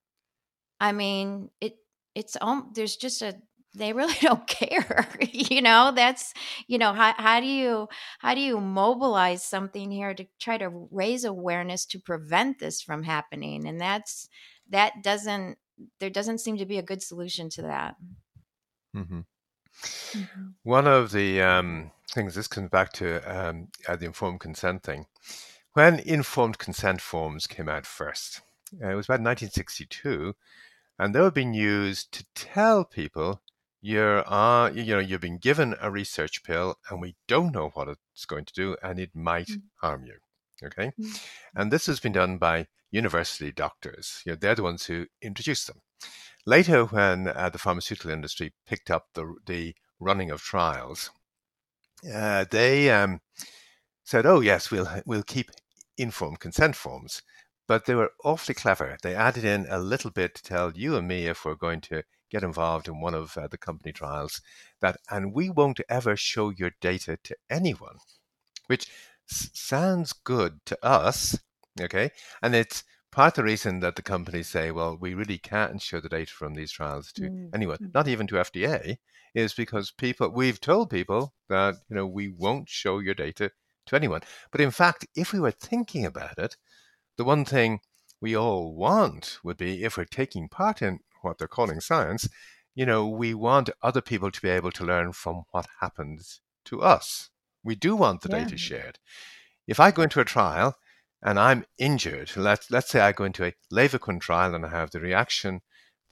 i mean it it's um there's just a they really don't care you know that's you know how, how do you how do you mobilize something here to try to raise awareness to prevent this from happening and that's that doesn't there doesn't seem to be a good solution to that mm-hmm. Mm-hmm. one of the um, things this comes back to um, uh, the informed consent thing when informed consent forms came out first. Uh, it was about 1962, and they were being used to tell people you're uh, you know you've been given a research pill and we don't know what it's going to do and it might mm. harm you. Okay, mm. and this has been done by university doctors. You know, they're the ones who introduced them. Later, when uh, the pharmaceutical industry picked up the the running of trials, uh, they um, said, "Oh yes, we'll we'll keep informed consent forms. But they were awfully clever. They added in a little bit to tell you and me if we're going to get involved in one of uh, the company trials that, and we won't ever show your data to anyone, which s- sounds good to us. Okay. And it's part of the reason that the companies say, well, we really can't show the data from these trials to mm. anyone, mm. not even to FDA, is because people, we've told people that, you know, we won't show your data to anyone. But in fact, if we were thinking about it, the one thing we all want would be if we're taking part in what they're calling science, you know, we want other people to be able to learn from what happens to us. We do want the yeah. data shared. If I go into a trial and I'm injured, let's, let's say I go into a Levaquin trial and I have the reaction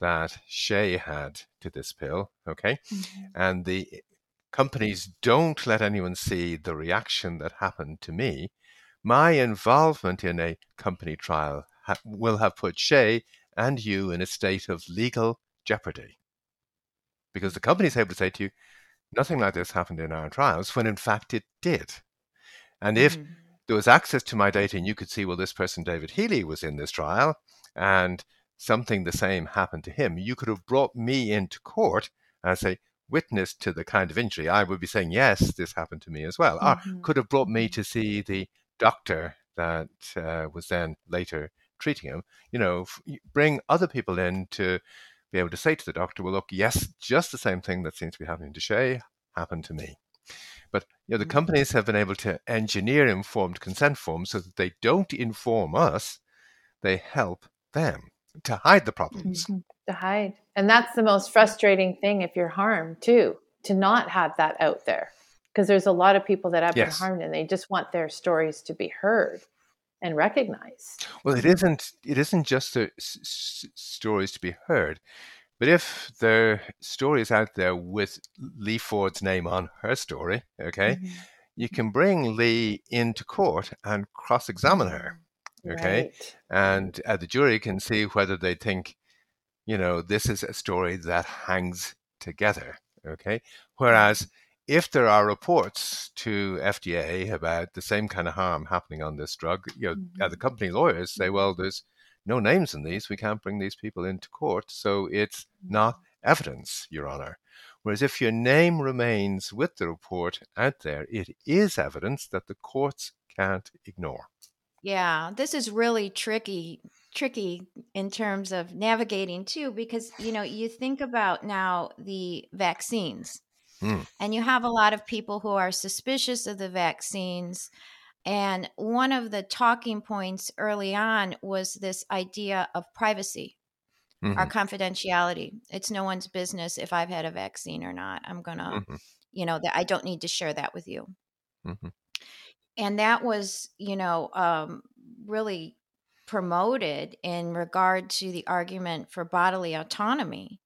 that Shay had to this pill, okay? Mm-hmm. And the companies don't let anyone see the reaction that happened to me, my involvement in a company trial ha- will have put Shay and you in a state of legal jeopardy. Because the company is able to say to you, nothing like this happened in our trials, when in fact it did. And if mm-hmm. There was access to my data and you could see, well, this person, David Healy, was in this trial and something the same happened to him, you could have brought me into court and say, witness to the kind of injury, I would be saying, yes, this happened to me as well. Mm-hmm. Or could have brought me to see the doctor that uh, was then later treating him. You know, f- bring other people in to be able to say to the doctor, well, look, yes, just the same thing that seems to be happening to Shay happened to me. But you know, the mm-hmm. companies have been able to engineer informed consent forms so that they don't inform us, they help them to hide the problems. Mm-hmm. To hide. And that's the most frustrating thing if you're harmed, too, to not have that out there. Because there's a lot of people that have yes. been harmed and they just want their stories to be heard and recognized. Well, it isn't. It isn't just the s- stories to be heard, but if there are stories out there with Lee Ford's name on her story, okay, mm-hmm. you can bring Lee into court and cross-examine her okay right. and uh, the jury can see whether they think you know this is a story that hangs together okay whereas if there are reports to FDA about the same kind of harm happening on this drug, you know, mm-hmm. the company lawyers say, well, there's no names in these. We can't bring these people into court. So it's not mm-hmm. evidence, Your Honor. Whereas if your name remains with the report out there, it is evidence that the courts can't ignore. Yeah, this is really tricky tricky in terms of navigating too because you know you think about now the vaccines mm. and you have a lot of people who are suspicious of the vaccines and one of the talking points early on was this idea of privacy mm-hmm. our confidentiality it's no one's business if i've had a vaccine or not i'm gonna mm-hmm. you know that i don't need to share that with you mm-hmm and that was you know um, really promoted in regard to the argument for bodily autonomy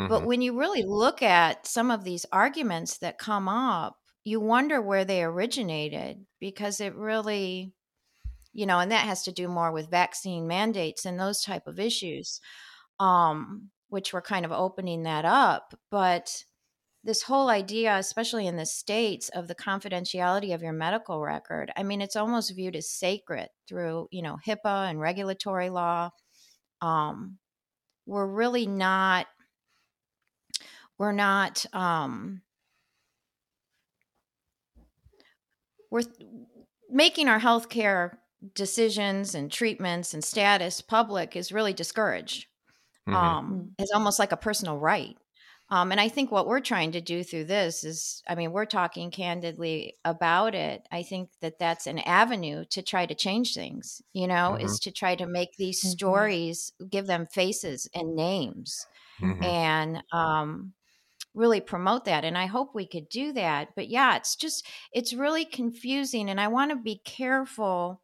Mm-hmm. But when you really look at some of these arguments that come up, you wonder where they originated because it really you know and that has to do more with vaccine mandates and those type of issues um which we're kind of opening that up. But this whole idea especially in the states of the confidentiality of your medical record i mean it's almost viewed as sacred through you know HIPAA and regulatory law um we're really not we're not um we're making our healthcare decisions and treatments and status public is really discouraged. Mm-hmm. Um, mm. it's almost like a personal right. Um, and I think what we're trying to do through this is, I mean, we're talking candidly about it. I think that that's an avenue to try to change things, you know, mm-hmm. is to try to make these mm-hmm. stories, give them faces and names. Mm-hmm. And um, really promote that and i hope we could do that but yeah it's just it's really confusing and i want to be careful.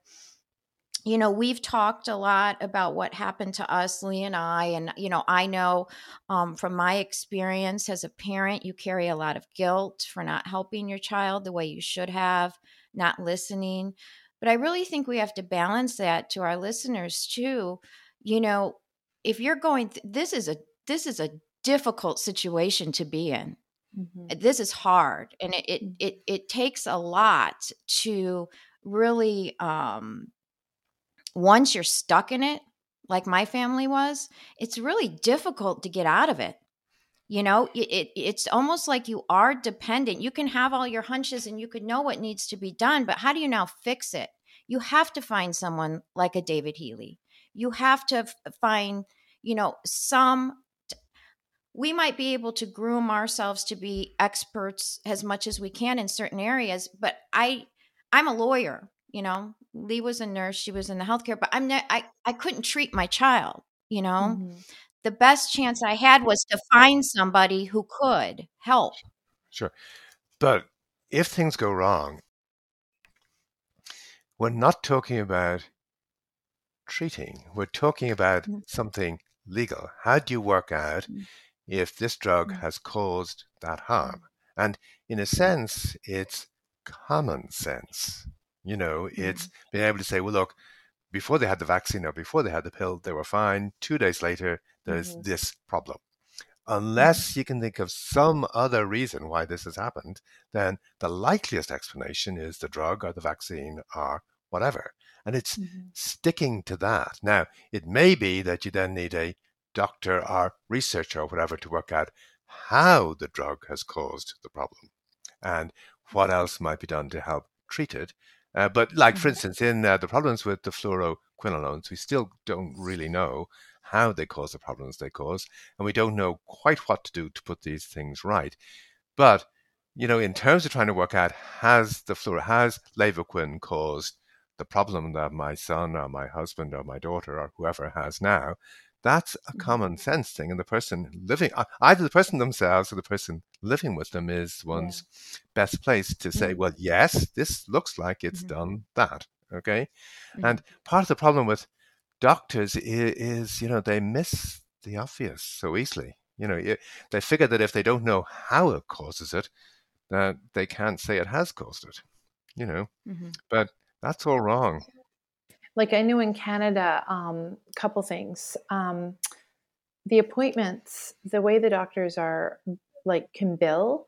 You know we've talked a lot about what happened to us Lee and i and you know i know um, from my experience as a parent you carry a lot of guilt for not helping your child the way you should have not listening but i really think we have to balance that to our listeners too. You know if you're going th- this is a this is a difficult situation to be in. Mm-hmm. This is hard, and it, it, it it takes a lot to really. Um, once you're stuck in it, like my family was, it's really difficult to get out of it. You know, it, it it's almost like you are dependent. You can have all your hunches and you could know what needs to be done, but how do you now fix it? You have to find someone like a David Healy. You have to f- find, you know, some we might be able to groom ourselves to be experts as much as we can in certain areas but i i'm a lawyer you know? Lee was a nurse she was in the healthcare but i'm not i, I couldn't treat my child you know? Mm-hmm. the best chance i had was to find somebody who could help. Sure. But if things go wrong we're not talking about treating we're talking about mm-hmm. something legal. How do you work out mm-hmm if this drug mm. has caused that harm. And in a sense, it's common sense. You know, it's mm. being able to say, well, look, before they had the vaccine or before they had the pill, they were fine. Two days later, there's mm-hmm. this problem. Unless mm-hmm. you can think of some other reason why this has happened, then the likeliest explanation is the drug or the vaccine or whatever. And it's mm-hmm. sticking to that. Now, it may be that you then need a doctor or researcher or whatever to work out how the drug has caused the problem and what else might be done to help treat it. Uh, but, like, for mm-hmm. instance, in uh, the problems with the fluoroquinolones, we still don't really know how they cause the problems they cause, and we don't know quite what to do to put these things right. But, you know, in terms of trying to work out has the fluoro, has Levaquin caused the problem that my son or my husband or my daughter or whoever has now, that's a mm-hmm. common sense thing. And the person living, uh, either the person themselves or the person living with them is one's yeah. best place to say, mm-hmm. well, yes, this looks like it's mm-hmm. done that. Okay. Mm-hmm. And part of the problem with doctors is, is, you know, they miss the obvious so easily. You know, they figure that if they don't know how it causes it, that they can't say it has caused it. You know, mm-hmm. but that's all wrong like I know in Canada, a um, couple things. Um, the appointments, the way the doctors are like can bill,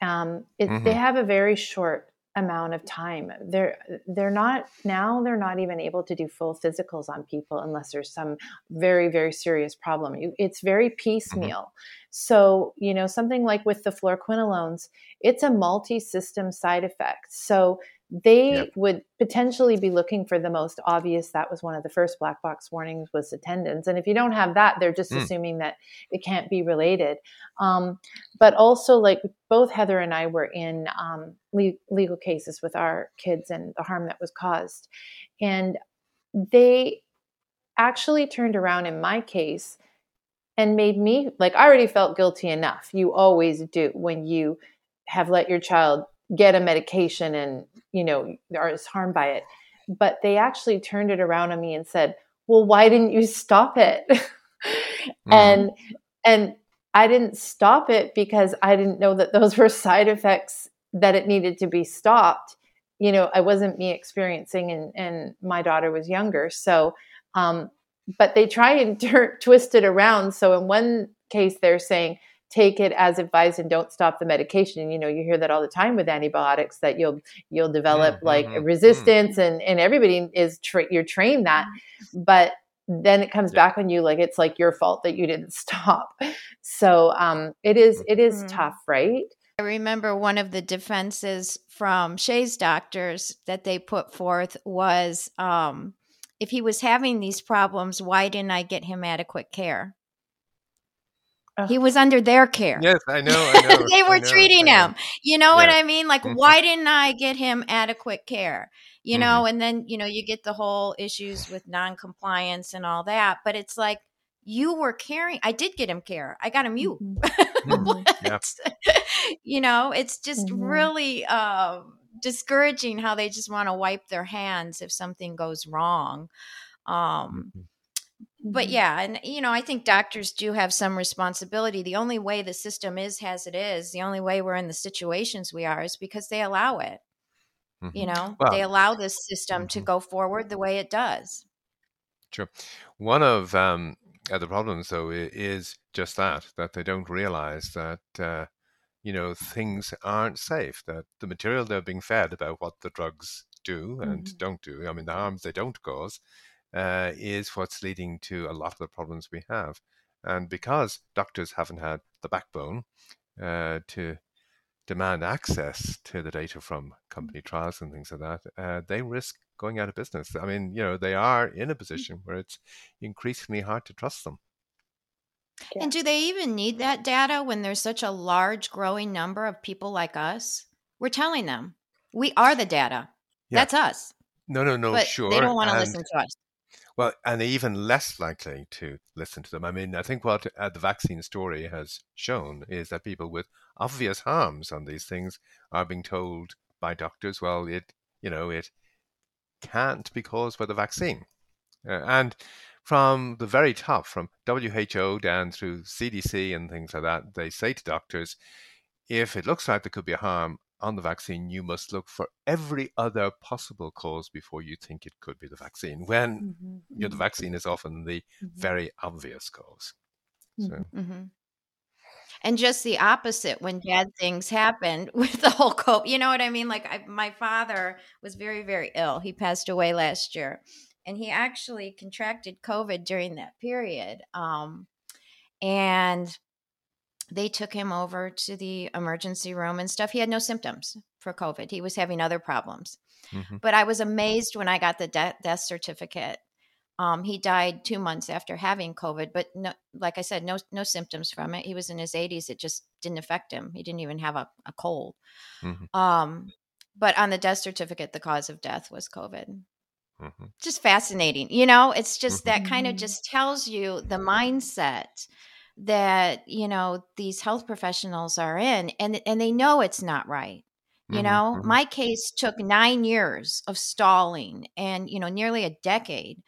um, it, mm-hmm. they have a very short amount of time. They're they're not now. They're not even able to do full physicals on people unless there's some very very serious problem. It's very mm-hmm. piecemeal. Mm-hmm. So you know something like with the fluoroquinolones, it's a multi-system side effect. So they yep. would potentially be looking for the most obvious. That was one of the first black box warnings was attendance. And if you don't have that they're just mm. assuming that it can't be related. Um, but also like both Heather and i were in um, le- legal cases with our kids and the harm that was caused. And they actually turned around in my case and made me like i already felt guilty enough. You always do when you have let your child get a medication and you know are harmed by it but they actually turned it around on me and said well why didn't you stop it mm-hmm. and and I didn't stop it because I didn't know that those were side effects that it needed to be stopped. You know, I wasn't me experiencing, and, and my daughter was younger. So, um, but they try and twist it around. So, in one case, they're saying, take it as advised and don't stop the medication. You know, you hear that all the time with antibiotics that you'll you'll develop mm-hmm, like mm-hmm, resistance mm-hmm. and and everybody is tra- you're trained that, but then it comes yeah. back on you like it's like your fault that you didn't stop. So um, it is it is mm-hmm. tough, right? I remember one of the defenses from Shay's doctors that they put forth was um, if he was having these problems, why didn't I get him adequate care? He was under their care. Yes, I know. I know they were know, treating him. You know yeah. what I mean? Like, mm-hmm. why didn't I get him adequate care? You mm-hmm. know, and then, you know, you get the whole issues with non-compliance and all that. But it's like, you were caring. I did get him care. I got him you. Mm-hmm. mm-hmm. you know, it's just mm-hmm. really uh, discouraging how they just want to wipe their hands if something goes wrong. Um, mm-hmm but mm-hmm. yeah and you know i think doctors do have some responsibility the only way the system is as it is the only way we're in the situations we are is because they allow it mm-hmm. you know well, they allow this system mm-hmm. to go forward the way it does sure one of um, the problems though is just that that they don't realize that uh, you know things aren't safe that the material they're being fed about what the drugs do and mm-hmm. don't do i mean the harms they don't cause uh, is what's leading to a lot of the problems we have. And because doctors haven't had the backbone uh, to demand access to the data from company trials and things like that, uh, they risk going out of business. I mean, you know, they are in a mm. position where it's increasingly hard to trust them. Yeah. And do they even need that data when there's such a large growing number of people like us? We're telling them we are the data. Yeah. That's us. No, no, no, but sure. They don't want to listen to us. Well, and even less likely to listen to them. I mean, I think what uh, the vaccine story has shown is that people with obvious harms on these things are being told by doctors, well, it, you know, it can't be caused by the vaccine. Uh, and from the very top, from WHO down through CDC and things like that, they say to doctors, if it looks like there could be a harm, on the vaccine, you must look for every other possible cause before you think it could be the vaccine, when mm-hmm. you know, the mm-hmm. vaccine is often the mm-hmm. very obvious cause. So. Mm-hmm. mm-hmm. And just the opposite when bad things happen with the whole COVID. You know what I mean? Like, I, my father was very, very ill. He passed away last year. And he actually contracted COVID during that period. Um, and they took him over to the emergency room and stuff. He had no symptoms for COVID. He was having other problems. Mm-hmm. But I was amazed when I got the de- death certificate. Um, he died two months after having COVID, but no, like I said, no no symptoms from it. He was in his 80s. It just didn't affect him. He didn't even have a, a cold. Mm-hmm. Um, but on the death certificate, the cause of death was COVID. Mm-hmm. Just fascinating. You know, it's just that kind of mm-hmm. just tells you the mindset that you know these health professionals are in and and they know it's not right you mm-hmm, know? mm-hmm. my case took 9 years of stalling and you know nearly a decade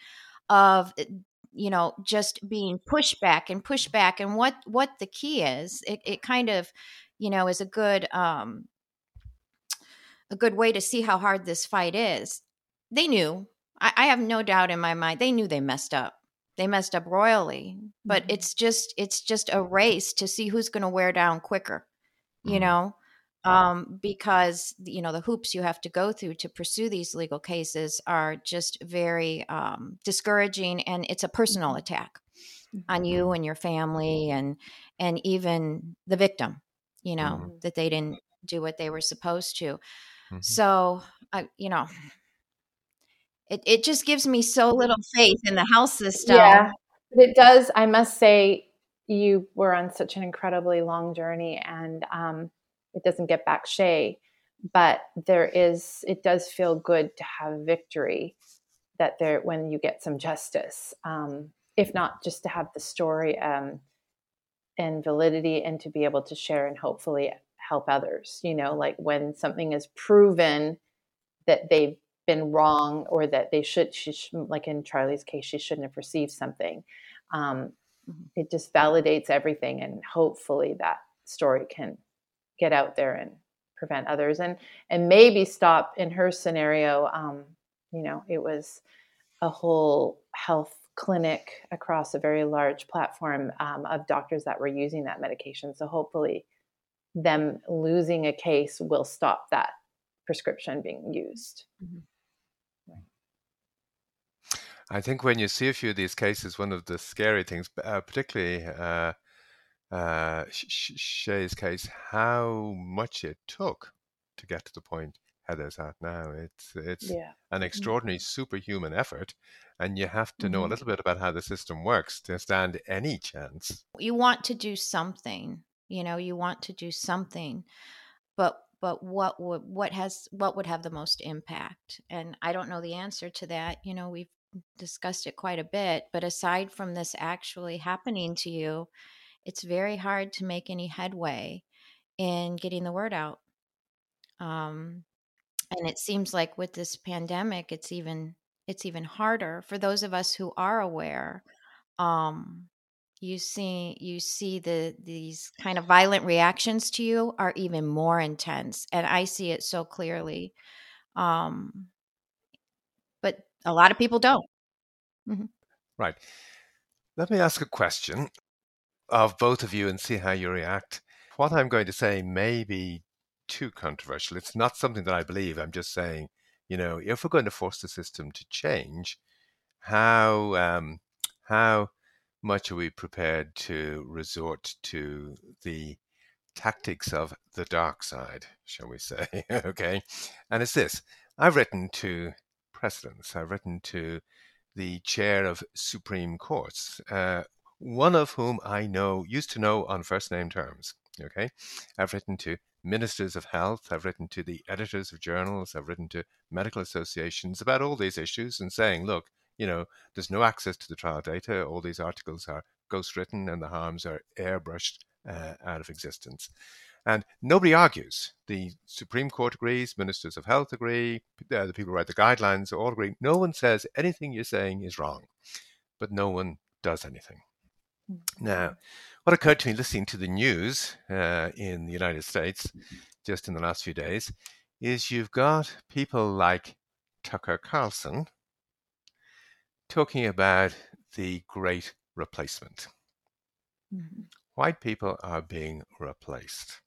of eh, you know just being pushed back and pushed back and what what the key is it, it kind of you know is a good um a good way to see how hard this fight is. They knew. I, I have no doubt in my mind they knew they messed up they messed up royally but mm-hmm. it's just it's just a race to see who's going to wear down quicker you mm-hmm. know um, because you know the hoops you have to go through to pursue these legal cases are just very um, discouraging and it's a personal mm-hmm. attack on you mm-hmm. and your family and and even the victim you know mm-hmm. that they didn't do what they were supposed to mm-hmm. so i you know it, it just gives me so little faith in the health system. Yeah, but it does. I must say, you were on such an incredibly long journey, and um, it doesn't get back Shay, but there is. It does feel good to have victory. That there, when you get some justice, um, if not just to have the story um, and validity, and to be able to share and hopefully help others. You know, like when something is proven that they've been wrong or that they should, she, like in Charlie's case, she shouldn't have received something. Um, mm-hmm. it just validates everything and hopefully that story can get out there and prevent others and and maybe stop in her scenario um, you know it was a whole health clinic across a very large platform um, of doctors that were using that medication so hopefully them losing a case will stop that prescription being used mm-hmm. I think when you see a few of these cases, one of the scary things, uh, particularly uh, uh, Shay's case, how much it took to get to the point Heather's at now. It's it's yeah. an mm-hmm. extraordinary superhuman effort, and you have to know mm-hmm. a little bit about how the system works to stand any chance. You want to do something, you know. You want to do something, but but what would what has what would have the most impact? And I don't know the answer to that. You know, we've discussed it quite a bit, but aside from this actually happening to you, it's very hard to make any headway in getting the word out. Um, and it seems like with this pandemic, it's even it's even harder for those of us who are aware. Um, you see you see the these kind of violent reactions to you are even more intense, and I see it so clearly. Um, a lot of people don't. Mm-hmm. Right. Let me ask a question of both of you and see how you react. What I'm going to say may be too controversial. It's not something that I believe. I'm just saying, you know, if we're going to force the system to change, how um, how much are we prepared to resort to the tactics of the dark side, shall we say? okay, and it's this: I've written to I've written to the chair of Supreme Courts, uh, one of whom I know, used to know on first name terms. Okay. I've written to ministers of health, I've written to the editors of journals, I've written to medical associations about all these issues and saying, look, you know, there's no access to the trial data. All these articles are ghostwritten and the harms are airbrushed uh, out of existence. And nobody argues. The Supreme Court agrees, ministers of health agree, uh, the people who write the guidelines all agree. No one says anything you're saying is wrong, but no one does anything. Mm-hmm. Now, what occurred to me listening to the news uh, in the United States just in the last few days is you've got people like Tucker Carlson talking about the great replacement. Mm-hmm. White people are being replaced.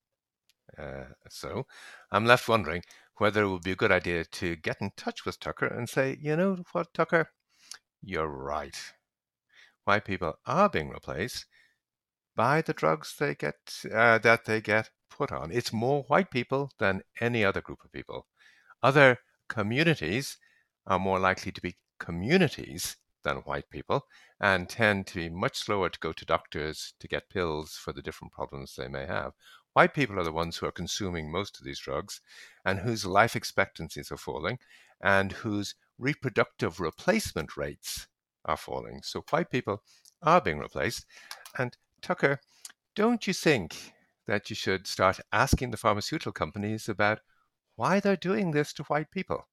Uh, so I'm left wondering whether it would be a good idea to get in touch with Tucker and say, you know what, Tucker, you're right. White people are being replaced by the drugs they get uh, that they get put on. It's more white people than any other group of people. Other communities are more likely to be communities than white people and tend to be much slower to go to doctors to get pills for the different problems they may have. White people are the ones who are consuming most of these drugs and whose life expectancies are falling and whose reproductive replacement rates are falling. So white people are being replaced. And Tucker, don't you think that you should start asking the pharmaceutical companies about why they're doing this to white people?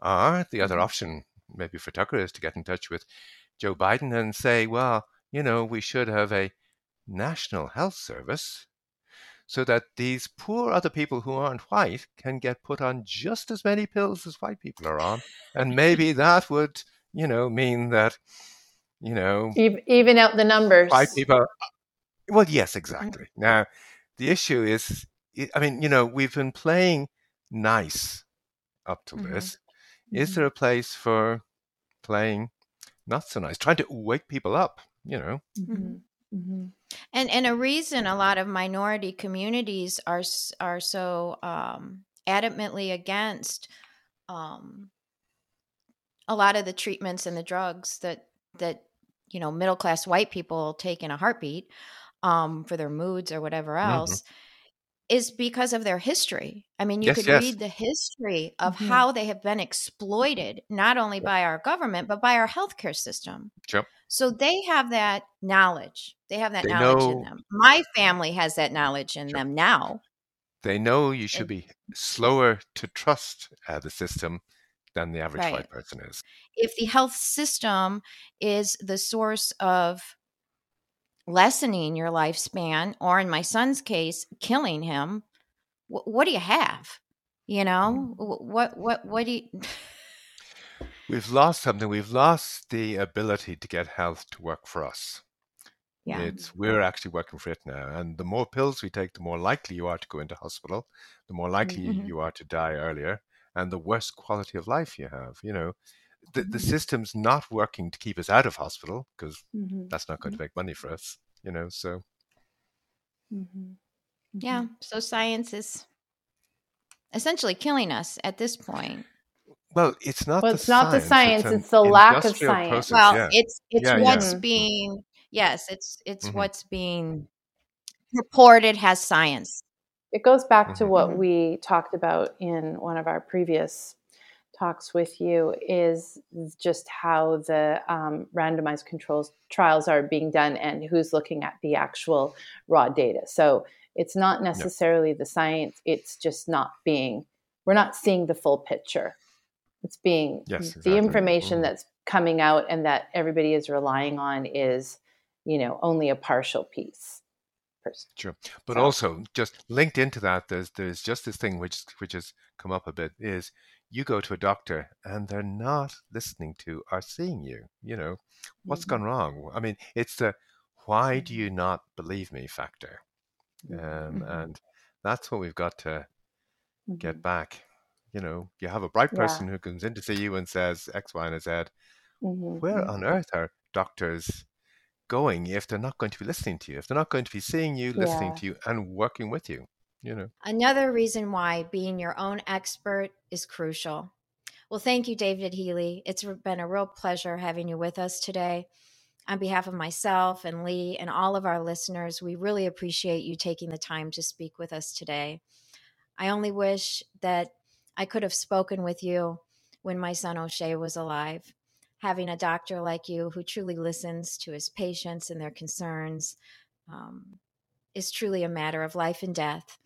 Or the other mm-hmm. option, maybe for Tucker, is to get in touch with Joe Biden and say, well, you know, we should have a national health service so that these poor other people who aren't white can get put on just as many pills as white people are on. And maybe that would, you know, mean that, you know, even out the numbers. White people. Well, yes, mm-hmm. exactly. Mm-hmm. Now, the issue is, I mean, you know, we've been playing nice up to mm-hmm. this. Is mm-hmm. there a place for playing not so nice, trying to wake people up, you know? Mm-hmm. Mm-hmm. And and a reason a lot of minority communities are are so um, adamantly against um, a lot of the treatments and the drugs that that you know middle class white people take in a heartbeat um, for their moods or whatever mm-hmm. else. Mm-hmm is because of their history. I mean, you yes, could yes. read the history of mm-hmm. how they have been exploited, not only by our government, but by our healthcare system. Sure. So they have that knowledge. They have that they knowledge know, in them. My family has that knowledge in them now. They know you should be slower to trust uh, the system than the average right. white person is. If the health system is the source of lessening your lifespan, or in my son's case, killing him, wh- what do you have? You know, what, what, what do you. We've lost something. We've lost the ability to get health to work for us. Yeah. It's we're actually working for it now. And the more pills we take, the more likely you are to go into hospital, the more likely Mhm. you are to die earlier, and the worse quality of life you have. You know, the, the system's not working to keep us out of hospital because Mhm. that's not going to make money for us. You know, so Mhm. Yeah. So science is essentially killing us at this point. well, it's not. Well, the it's not the science, an it's the lack of science. process, Well, yeah. it's it's Yeah, yeah. what's Mhm. being yes, it's it's Mhm. what's being reported has science. It goes back to Mhm. what we talked about in one of our previous talks with you is just how the um, randomized controls trials are being done and who's looking at the actual raw data. So it's not necessarily the science, it's just not being, we're not seeing the full picture. It's being Yes, the exactly. information Mhm. that's coming out and that everybody is relying on is, you know, only a partial piece. Pers- Sure, but So- also just linked into that, there's there's just this thing which which has come up a bit is you go to a doctor and they're not listening to or seeing you. You know what's Mhm. gone wrong? I mean, it's the why do Mhm. you not believe me factor, um, Mhm. and that's what we've got to get Mhm. back. You know, you have a bright Yeah. person who comes in to see you and says X, Y, and Z. Mhm. Where on earth are doctors going if they're not going to be listening to you, if they're not going to be seeing you, listening Yeah. to you, and working with you? You know. Another reason why being your own expert is crucial. Well, thank you, David Healy. It's been a real pleasure having you with us today. On behalf of myself and Lee and all of our listeners, we really appreciate you taking the time to speak with us today. I only wish that I could have spoken with you when my son O'Shea was alive. Having a doctor like you who truly listens to his patients and their concerns um, is truly a matter of life and death.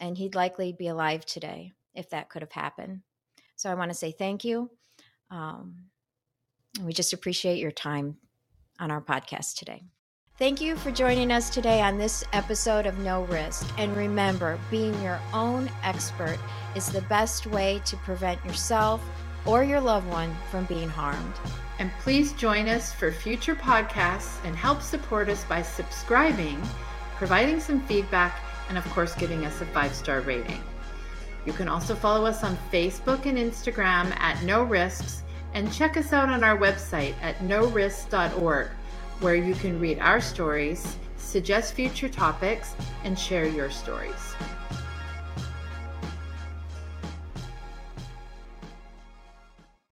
And he'd likely be alive today if that could have happened. So I want to say thank you. Um, we just appreciate your time on our podcast today. Thank you for joining us today on this episode of Know Risks. And remember, being your own expert is the best way to prevent yourself or your loved one from being harmed. And please join us for future podcasts and help support us by subscribing, providing some feedback, and of course, giving us a five star rating. You can also follow us on Facebook and Instagram at Know Risks and check us out on our website at knowrisks.org, where you can read our stories, suggest future topics, and share your stories.